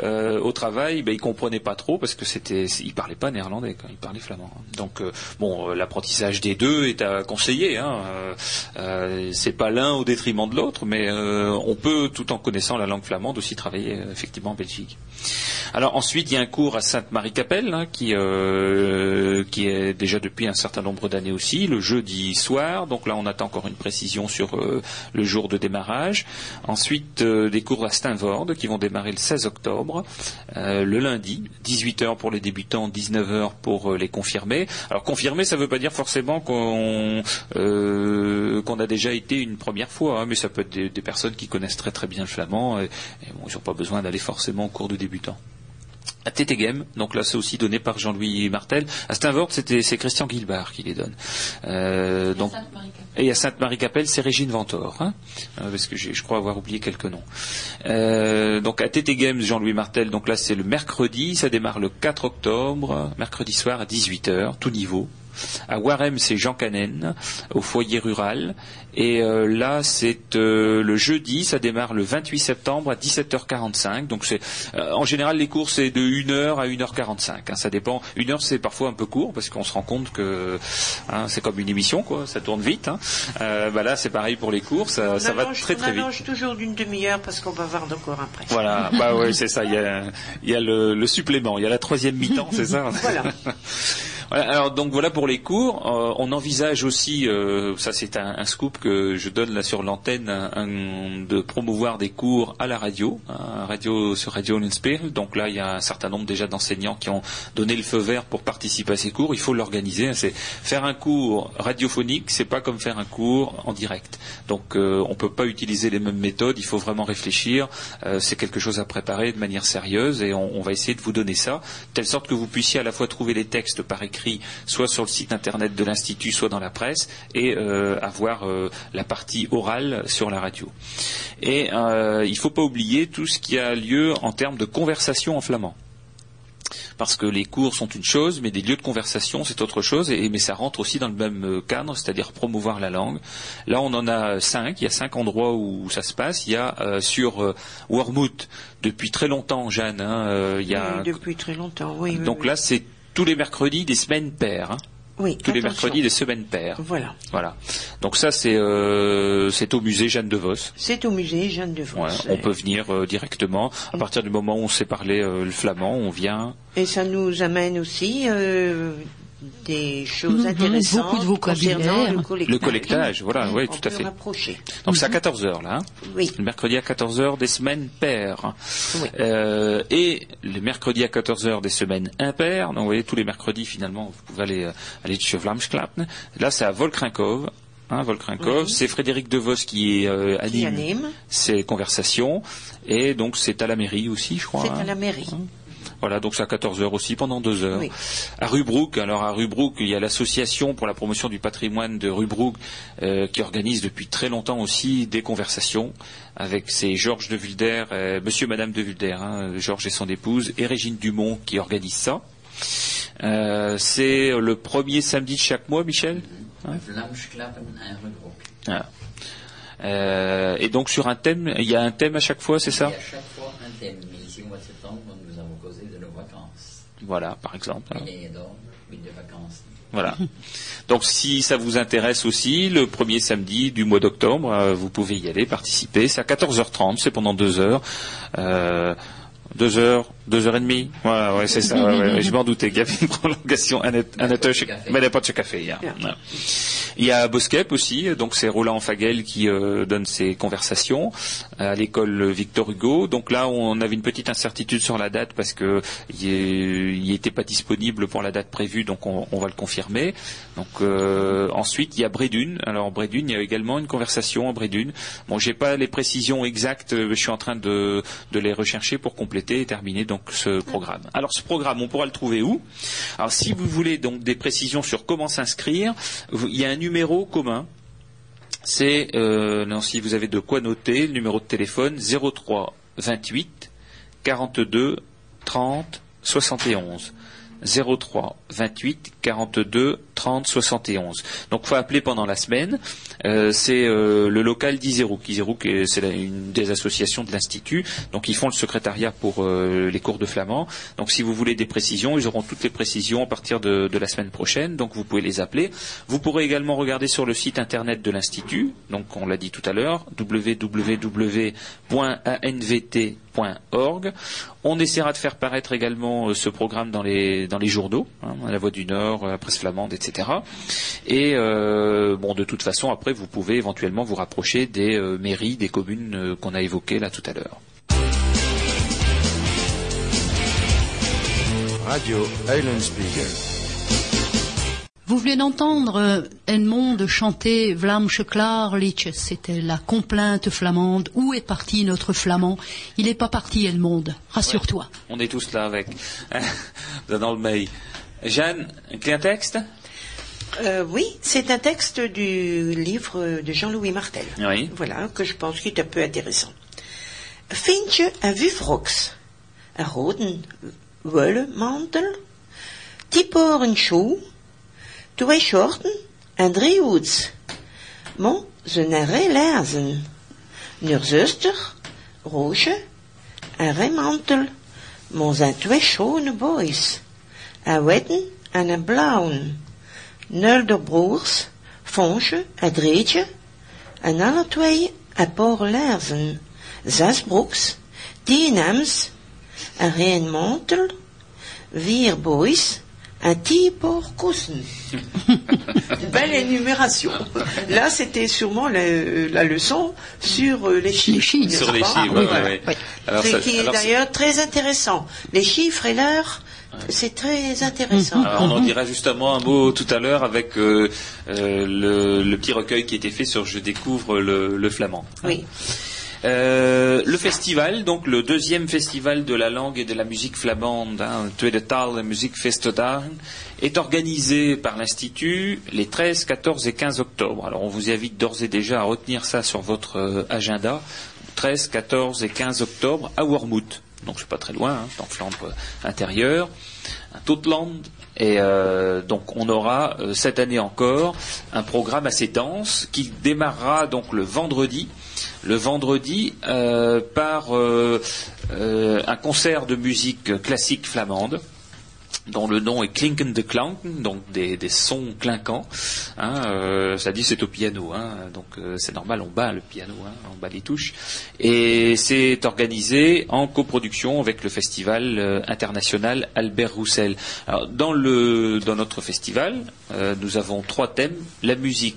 euh, au travail, bah, ils comprenaient pas trop parce que c'était, ils parlaient pas néerlandais, ils parlaient flamand. Donc, euh, bon, euh, l'apprentissage des deux est à conseiller. Hein, euh, euh, c'est pas l'un au détriment de l'autre, mais euh, on peut, tout en connaissant la langue flamande, aussi travailler euh, effectivement en Belgique. Alors ensuite, il y a un cours à Sainte-Marie-Capelle hein, qui, euh, qui est déjà depuis un certain nombre d'années aussi, le jeudi soir. Donc là, on attend encore une précision sur euh, le jour de démarrage. Ensuite, euh, des cours à Steinvorde qui vont démarrer le 16 octobre, euh, le lundi, 18h pour les débutants, 19h pour les confirmés. Alors confirmés, ça ne veut pas dire forcément qu'on euh, qu'on a déjà été une première fois, hein, mais ça peut être des, des personnes qui connaissent très très bien le flamand et, et bon, ils n'ont pas besoin d'aller forcément au cours de débutants à Tétégem, donc là c'est aussi donné par Jean-Louis Martel. À Steinvorde, c'était c'est Christian Guilbard qui les donne. Euh, donc et à Sainte-Marie-Capelle, c'est Régine Ventor, hein, euh, parce que je crois avoir oublié quelques noms. Euh, donc à Tétégem, Jean-Louis Martel, donc là c'est le mercredi, ça démarre le 4 octobre, mercredi soir à 18h, tout niveau. À Warem, c'est Jean Canen, au foyer rural. Et euh, là, c'est euh, le jeudi, ça démarre le 28 septembre à 17h45. Donc c'est euh, en général les cours c'est de 1h à 1h45. Hein, ça dépend. Une heure c'est parfois un peu court parce qu'on se rend compte que hein, c'est comme une émission quoi, ça tourne vite. Hein. Bah là c'est pareil pour les cours, ça, On ça va très très On vite. allonge toujours d'une demi-heure parce qu'on va voir encore après. Voilà, bah c'est ça. Il y a, il y a le, le supplément, il y a la troisième mi-temps, c'est ça. Voilà. Voilà, alors donc voilà pour les cours. Euh, on envisage aussi, euh, ça c'est un, scoop que je donne là sur l'antenne, de promouvoir des cours à la radio, radio sur Radio Linspiel. Donc là il y a un certain nombre déjà d'enseignants qui ont donné le feu vert pour participer à ces cours. Il faut l'organiser. hein. C'est faire un cours radiophonique, c'est pas comme faire un cours en direct. Donc euh, on peut pas utiliser les mêmes méthodes. Il faut vraiment réfléchir. Euh, c'est quelque chose à préparer de manière sérieuse et on, va essayer de vous donner ça, telle sorte que vous puissiez à la fois trouver les textes par écrit, soit sur le site internet de l'institut, soit dans la presse, et euh, avoir euh, la partie orale sur la radio. Et euh, il ne faut pas oublier tout ce qui a lieu en termes de conversation en flamand parce que les cours sont une chose, mais des lieux de conversation c'est autre chose, et, mais ça rentre aussi dans le même euh, cadre, c'est-à-dire promouvoir la langue. Là, on en a cinq, il y a cinq endroits où ça se passe. Il y a euh, sur euh, depuis très longtemps, Jeanne, hein, euh, il y a... Oui, depuis très longtemps, oui. Donc oui. là, c'est tous les mercredis des semaines paires. hein. oui, tous les mercredis des semaines paires. Voilà. Voilà. Donc ça, c'est euh, c'est au musée Jeanne de Vos. C'est au musée Jeanne de Vos. Ouais, on peut venir euh, directement. À partir du moment où on sait parler euh, le flamand, on vient. Et ça nous amène aussi des choses Mhm, intéressantes beaucoup de vocabulaire. concernant le collectage. Le collectage, voilà, oui, On tout à fait. rapprocher. Donc c'est à 14h là. hein. Oui. Le mercredi à 14h des semaines paires. Oui. Euh, et le mercredi à 14h des semaines impaires. Donc vous voyez, tous les mercredis finalement, vous pouvez aller, euh, aller chez Vlamsklappen. Là c'est à Volkrinkov. Hein, Volkrinkov. Oui. C'est Frédéric Devos qui euh, Qui anime, anime. ces conversations. Et donc c'est à la mairie aussi, je crois. C'est hein. à la mairie. Voilà, donc c'est à 14h aussi, pendant deux heures. Oui. À Rubrook, alors à Rubrook, il y a l'association pour la promotion du patrimoine de Rubrook euh, qui organise depuis très longtemps aussi des conversations avec c'est Georges de Vulder, euh, monsieur et madame de Vulder, hein, Georges et son épouse, et Régine Dumont qui organise ça. Euh, c'est le premier samedi de chaque mois, Michel. Voilà. Euh, Et donc sur un thème, il y a un thème à chaque fois, c'est ça Il y a à chaque fois un thème. Mais ici, au mois de septembre, nous avons causé de nos vacances. Voilà, par exemple. de vacances. Voilà. Donc si ça vous intéresse aussi, le premier samedi du mois d'octobre, euh, vous pouvez y aller, participer. C'est à 14h30, c'est pendant deux heures. Euh, deux heures, deux heures et demie. Voilà, ouais, c'est ça. ouais, ouais, ouais, je m'en doutais qu'il y avait une prolongation. Un, un. Mais il n'y a pas de café. hein. Bien. Ouais. Il y a Boskep aussi, donc c'est Roland Faguel qui euh, donne ses conversations à l'école Victor Hugo. Donc là, on avait une petite incertitude sur la date parce que il n'était pas disponible pour la date prévue, donc on, on va le confirmer. Donc euh, ensuite, il y a Brédune. Alors Brédune, il y a également une conversation à Brédune. Bon, j'ai pas les précisions exactes, je suis en train de, de les rechercher pour compléter et terminer donc ce programme. Alors ce programme, on pourra le trouver où? Alors si vous voulez donc des précisions sur comment s'inscrire, il y a un numéro commun. C'est euh, si vous avez de quoi noter, le numéro de téléphone 03 28 42 30 71. 03 28 42 30 71. Donc faut appeler pendant la semaine. Euh, c'est euh, le local d'Iserouk. Iserouk, est- c'est une des associations de l'institut. Donc ils font le secrétariat pour euh, les cours de flamand. Donc si vous voulez des précisions, ils auront toutes les précisions à partir de, la semaine prochaine. Donc vous pouvez les appeler. Vous pourrez également regarder sur le site internet de l'institut. Donc on l'a dit tout à l'heure, www.anvt.org. On essaiera de faire paraître également euh, ce programme dans les dans les journaux, hein, à la Voix du Nord, la Presse flamande, etc. Et euh, bon, de toute façon, après, vous pouvez éventuellement vous rapprocher des euh, mairies, des communes euh, qu'on a évoquées là tout à l'heure. Radio Eulenspiegel. Vous venez d'entendre euh, Edmond chanter Vlamsche Klaarliedjes. C'était la complainte flamande. Où est parti notre flamand? Il n'est pas parti, Edmond. Rassure-toi. On est tous là avec. Dans le mail. Jeanne, un texte Euh, oui, c'est un texte du livre de Jean-Louis Martel. Oui. Voilà, que je pense qu'il est un peu intéressant. Vind je een wufroks, een roden wollenmantel, typoren schoen, twee shorten en drie hoods. Maar ze nare lezen. Nur zuster, Roosje en Remantel. Maar zijn twee schone boys. Een witten en een blauwen. Nul de broers, Fonsje en Dreetje. En alle twee een paar lezen. Zes broeks, tien hems, en geen mantel, vier boys, en tien paar kussen. Belle énumération. Là, c'était sûrement la, la leçon sur euh, les chiffres. Les chiffres. Sur les pas chiffres, Oui, ouais, voilà. ouais. Oui. Alors, C'est ça- qui est d'ailleurs très intéressant. Les chiffres et l'heure, c'est très intéressant. Alors, on en dira justement un mot tout à l'heure avec euh, euh, le, le petit recueil qui a été fait sur Je découvre le, le flamand. Oui. Euh, le festival, donc le deuxième festival de la langue et de la musique flamande, hein, Taal Muziek Festdagen, est organisé par l'Institut les 13, 14 et 15 octobre. Alors on vous invite d'ores et déjà à retenir ça sur votre agenda. 13, 14 et 15 octobre à Wormhout. Donc c'est pas très loin, hein, en Flandre intérieure, à Totland. Et euh, donc on aura euh, cette année encore un programme assez dense qui démarrera donc le vendredi le vendredi euh, par euh, euh, un concert de musique classique flamande dont le nom est Klinken de Klanken, donc des, des sons clinquants. Hein, euh, ça dit c'est au piano, hein, donc euh, c'est normal, on bat le piano, hein, on bat les touches. Et c'est organisé en coproduction avec le festival euh, international Albert Roussel. Dans, le, dans notre festival, nous avons trois thèmes la musique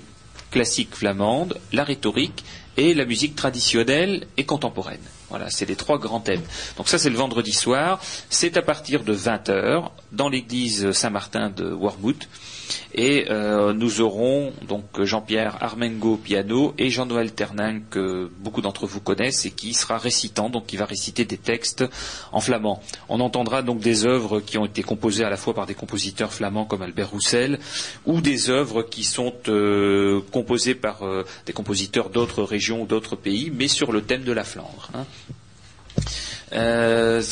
classique flamande, la rhétorique et la musique traditionnelle et contemporaine. Voilà, c'est les trois grands thèmes. Donc ça, c'est le vendredi soir. C'est à partir de 20h dans l'église Saint-Martin de Wormhout. Et euh, nous aurons donc Jean-Pierre Armengo piano et Jean-Noël Ternin que beaucoup d'entre vous connaissent et qui sera récitant, donc qui va réciter des textes en flamand. On entendra donc des œuvres qui ont été composées à la fois par des compositeurs flamands comme Albert Roussel ou des œuvres qui sont euh, composées par euh, des compositeurs d'autres régions ou d'autres pays, mais sur le thème de la Flandre. hein.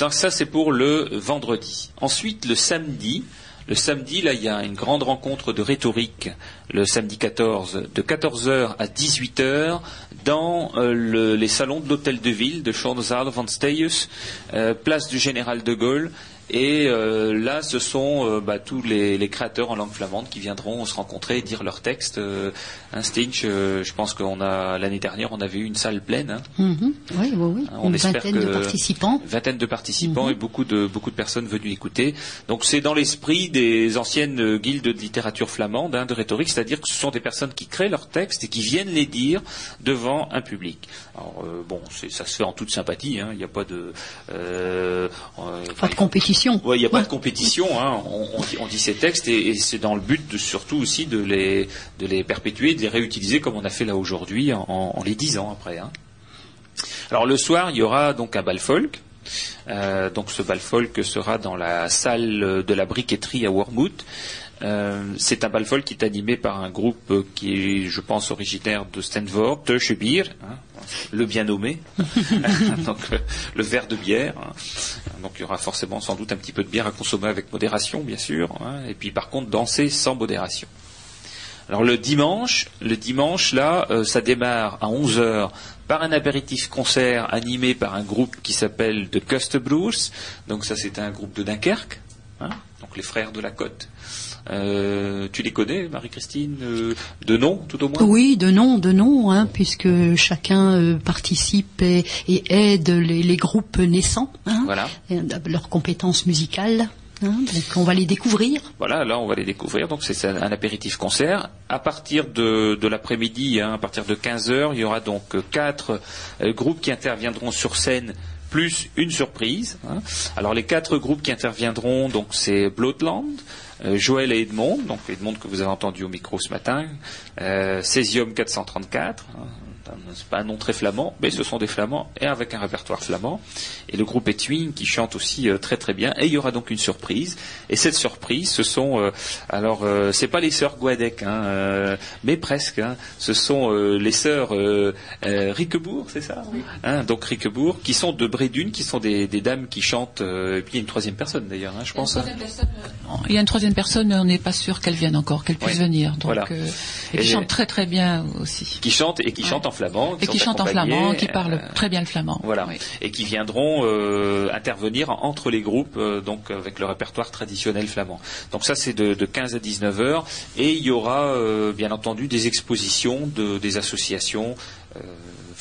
Donc ça c'est pour le vendredi. Ensuite le samedi, le samedi là il y a une grande rencontre de rhétorique le samedi 14 de 14h à 18h dans euh, le- les salons de l'hôtel de ville de Schornzaal van Steyus, euh, place du Général de Gaulle. Et euh, là, ce sont euh, bah, tous les, les créateurs en langue flamande qui viendront se rencontrer et dire leurs textes. Euh, hein, Stinch, euh, je pense qu'on a l'année dernière, on avait eu une salle pleine. hein. Mhm. Oui, oui, oui. On Une espère vingtaine que- de participants. Une vingtaine de participants et beaucoup de, beaucoup de personnes venues écouter. Donc c'est dans l'esprit des anciennes guildes de littérature flamande, hein, de rhétorique, c'est-à-dire que ce sont des personnes qui créent leurs textes et qui viennent les dire devant un public. Alors bon, ça se fait en toute sympathie, hein, il n'y a pas de... Pas de compétition. Ouais, il n'y a pas de compétition. Hein. On, on dit, on dit ces textes et, et c'est dans le but de, surtout aussi de les, de les perpétuer, de les réutiliser comme on a fait là aujourd'hui en, en les dix ans après. Hein. Alors le soir, il y aura donc un bal folk. Euh, donc ce bal folk sera dans la salle de la briqueterie à Wormhout. Euh, c'est un bal folk qui est animé par un groupe qui est, je pense, originaire de Stanford, Teuchebier, hein, le bien nommé, donc euh, le verre de bière. hein. Donc il y aura forcément sans doute un petit peu de bière à consommer avec modération, bien sûr, hein, et puis par contre danser sans modération. Alors le dimanche, le dimanche là, euh, ça démarre à 11 heures par un apéritif concert animé par un groupe qui s'appelle The Kustebroers. Donc ça c'est un groupe de Dunkerque, hein, donc les frères de la côte. Euh, tu les connais, Marie-Christine, euh, de nom tout au moins? Oui, de nom, de nom, hein, puisque chacun euh, participe et, et aide les, les groupes naissants, hein, Voilà. et, leurs compétences musicales. hein, donc on va les découvrir. Voilà, là on va les découvrir. Donc c'est un, un apéritif concert. À partir de, de l'après-midi, à partir de 15 heures, il y aura donc quatre groupes qui interviendront sur scène plus une surprise. Alors les quatre groupes qui interviendront, donc c'est Bloodland, euh, Joël et Edmond, donc Edmond que vous avez entendu au micro ce matin, euh, Césium 434, hein, C'est pas un nom très flamand, mais ce sont des flamands et avec un répertoire flamand. Et le groupe Etwing qui chante aussi euh, très très bien. Et il y aura donc une surprise. Et cette surprise, ce sont euh, alors euh, c'est pas les sœurs Guadec, hein, euh, mais presque. hein. Ce sont les sœurs Riquebourg, c'est ça? Hein, Donc Riquebourg, qui sont de Brédune, qui sont des, des dames qui chantent. et puis il y a une troisième personne d'ailleurs, je pense. Il y a une troisième personne, mais on n'est pas sûr qu'elle vienne encore, qu'elle puisse Oui, venir. Donc, voilà. et qui chante très très bien aussi. Qui chantent et qui Ouais. chantent en flamand. Et qui sont chante en flamand, qui parle euh, très bien le flamand. Voilà, Oui. et qui viendront euh, intervenir entre les groupes, euh, donc avec le répertoire traditionnel flamand. Donc ça, c'est de, de 15 à 19 heures, et il y aura bien entendu des expositions de, des associations.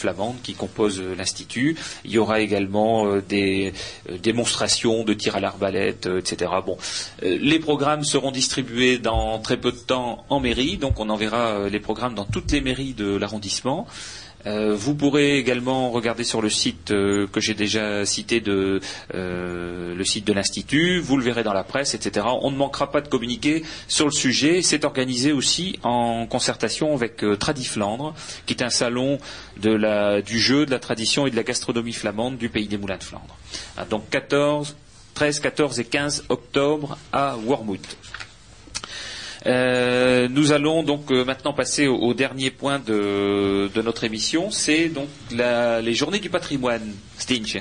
Flamandes qui composent euh, l'institut. Il y aura également euh, des euh, démonstrations de tir à l'arbalète, etc. Bon, les programmes seront distribués dans très peu de temps en mairie, donc on enverra les programmes dans toutes les mairies de l'arrondissement. Euh, vous pourrez également regarder sur le site euh, que j'ai déjà cité euh, le site de l'institut. Vous le verrez dans la presse, etc. On ne manquera pas de communiquer sur le sujet. C'est organisé aussi en concertation avec Tradiflandre, qui est un salon du jeu, de la tradition et de la gastronomie flamande du pays des Moulins de Flandre. Ah, donc 14, 13, 14 et 15 octobre à Wormhout. Euh, nous allons donc euh, maintenant passer au, dernier point de, notre émission, c'est donc les journées du patrimoine. Stinch.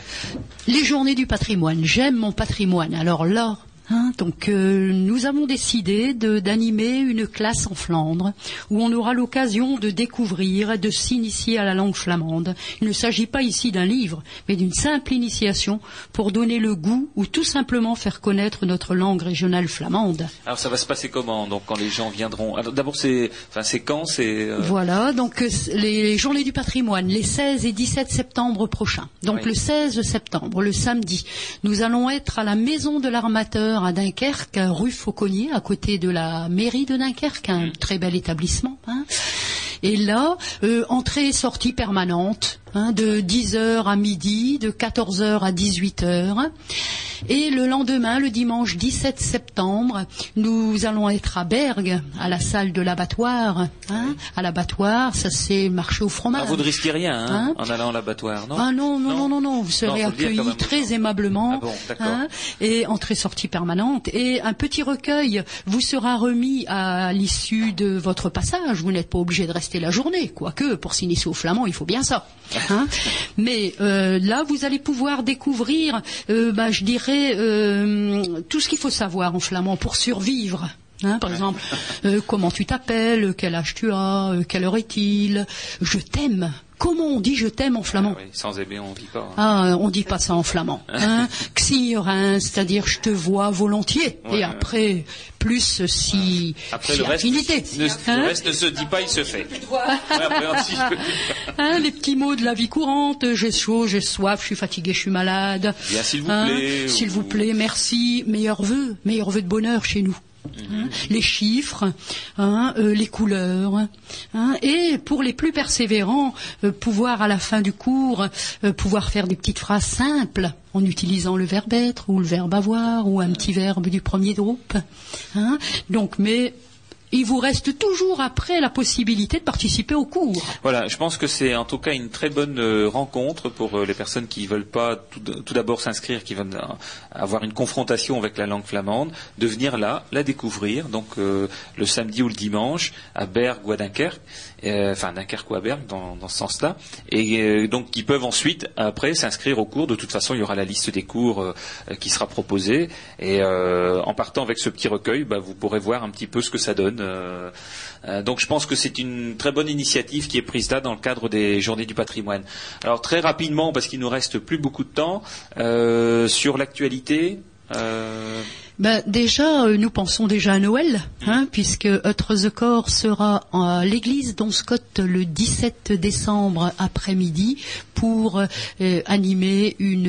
Les journées du patrimoine. J'aime mon patrimoine. Alors là, hein, donc euh, nous avons décidé d'animer une classe en Flandre où on aura l'occasion de découvrir et de s'initier à la langue flamande. Il ne s'agit pas ici d'un livre, mais d'une simple initiation pour donner le goût ou tout simplement faire connaître notre langue régionale flamande. Alors ça va se passer comment donc quand les gens viendront? D'abord c'est, enfin quand? C'est euh, Voilà, donc euh, les journées du patrimoine, les 16 et 17 septembre prochains. Donc Oui. le 16 septembre, le samedi, nous allons être à la Maison de l'Armateur à Dunkerque, rue Fauconnier, à côté de la mairie de Dunkerque, un très bel établissement. hein. Et là, euh, entrée et sortie permanente, hein, de 10h à midi, de 14h à 18h. Et le lendemain, le dimanche 17 septembre, nous allons être à Bergue, à la salle de l'abattoir. Hein, à l'abattoir, ça c'est marché au fromage. ah, vous ne risquez rien hein, Hein en allant à l'abattoir, non Ah non, non, non, non, non, vous serez accueillis très aimablement. Ah bon, d'accord. et entrée-sortie permanente. Et un petit recueil vous sera remis à l'issue de votre passage. Vous n'êtes pas obligé de rester la journée, quoique pour s'initier au flamand, il faut bien ça. Mais euh, là, vous allez pouvoir découvrir, euh, bah, je dirais, euh, tout ce qu'il faut savoir en flamand pour survivre. Hein, par exemple, euh, comment tu t'appelles, quel âge tu as, euh, quelle heure est-il, je t'aime. Comment on dit je t'aime en flamand Ah oui, Sans aimer on dit pas. hein. ah, on dit pas ça en flamand. Hein c'est-à-dire je te vois volontiers. Ouais, et après, plus si, Après si le reste, affinité. ne, Hein le reste ne se dit pas, il se fait. Hein, les petits mots de la vie courante, j'ai chaud, j'ai soif, je suis fatigué, je suis malade. Bien, s'il vous Hein, plaît, S'il ou- vous plaît, merci. Meilleurs vœux, meilleurs vœux de bonheur chez nous. Hein, les chiffres, hein, euh, les couleurs, hein, et pour les plus persévérants, euh, pouvoir à la fin du cours euh, pouvoir faire des petites phrases simples en utilisant le verbe être ou le verbe avoir ou un petit verbe du premier groupe. Donc, mais il vous reste toujours après la possibilité de participer au cours. Voilà, je pense que c'est en tout cas une très bonne euh, rencontre pour euh, les personnes qui veulent pas tout, d'abord s'inscrire, qui veulent euh, avoir une confrontation avec la langue flamande, de venir là, la découvrir, donc le samedi ou le dimanche à Berg ou à Dunkerque, enfin Dunkerque ou à dans, dans ce sens-là, et euh, donc qui peuvent ensuite après s'inscrire au cours. De toute façon, il y aura la liste des cours euh, euh, qui sera proposée, et euh, en partant avec ce petit recueil, bah, vous pourrez voir un petit peu ce que ça donne. euh, euh, donc je pense que c'est une très bonne initiative qui est prise là dans le cadre des Journées du patrimoine. Alors très rapidement, parce qu'il nous reste plus beaucoup de temps, euh, sur l'actualité. euh, Ben, déjà, euh, nous pensons déjà à Noël, hein, puisque Corps sera à l'église d'Onscott le 17 décembre après-midi pour euh, animer une,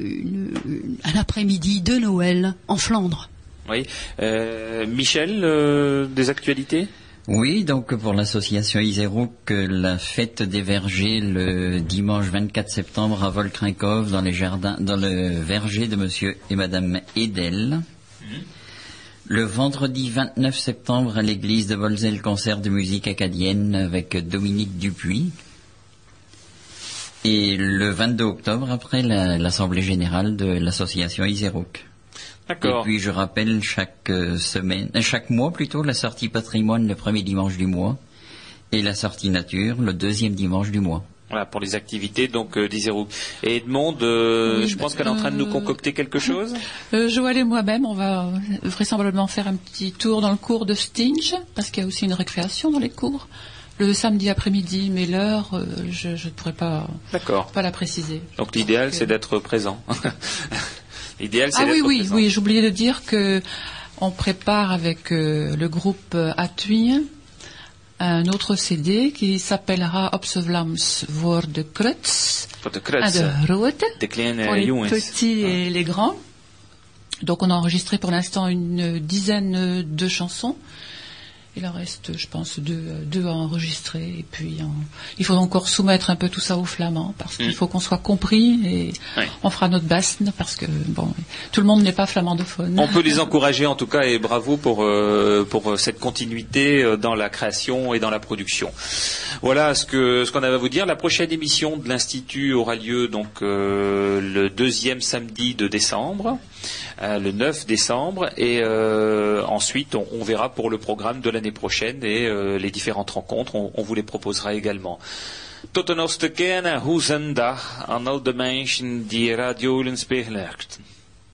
une- un après-midi de Noël en Flandre. oui. Euh, Michel, euh, des actualités? Oui, donc pour l'association Iserouk, la fête des vergers le dimanche 24 septembre à Volkrinkov dans les jardins, dans le verger de monsieur et madame Edel. Le vendredi 29 septembre à l'église de Volzel, concert de musique acadienne avec Dominique Dupuis. Et le 22 octobre, après la- l'Assemblée Générale de l'association. Et D'accord. puis je rappelle chaque euh, semaine, euh, chaque mois plutôt, la sortie patrimoine le premier dimanche du mois et la sortie nature le deuxième dimanche du mois. Voilà, pour les activités donc euh, d'Iserouk. Et Edmond, euh, Oui, je pense bah, qu'elle est en train de nous euh, concocter quelque chose. Euh, Joël et moi-même, on va euh, vraisemblablement faire un petit tour dans le cours de Stinge, parce qu'il y a aussi une récréation dans les cours. Le samedi après-midi, mais l'heure, euh, je ne pourrais pas, pas la préciser. Donc l'idéal, c'est d'être présent. l'idéal, c'est Ah oui, oui, présent. oui, j'oubliais de dire que on prépare avec euh, le groupe Atuin un autre CD qui s'appellera Obsevlams voor de Voor de à Krutz, de Grote. de kleine pour les jongens. petits et les grands. Donc on a enregistré pour l'instant une dizaine de chansons. Il en reste, je pense, deux, deux à enregistrer. Et puis on- il faut encore soumettre un peu tout ça aux flamands parce qu'il Mm. faut qu'on soit compris et Oui. on fera notre basne parce que bon, tout le monde n'est pas flamandophone. On peut les encourager en tout cas et bravo pour euh, pour cette continuité euh, dans la création et dans la production. Voilà ce que ce qu'on avait à vous dire. La prochaine émission de l'institut aura lieu donc euh, le deuxième samedi de décembre, euh, le 9 décembre, et euh, ensuite on, on verra pour le programme de l'année prochaine et euh, les différentes rencontres. On, on vous les proposera également. Tot een hoofdstuk en een goede zondag aan al de mensen die Radio Ulenspegel.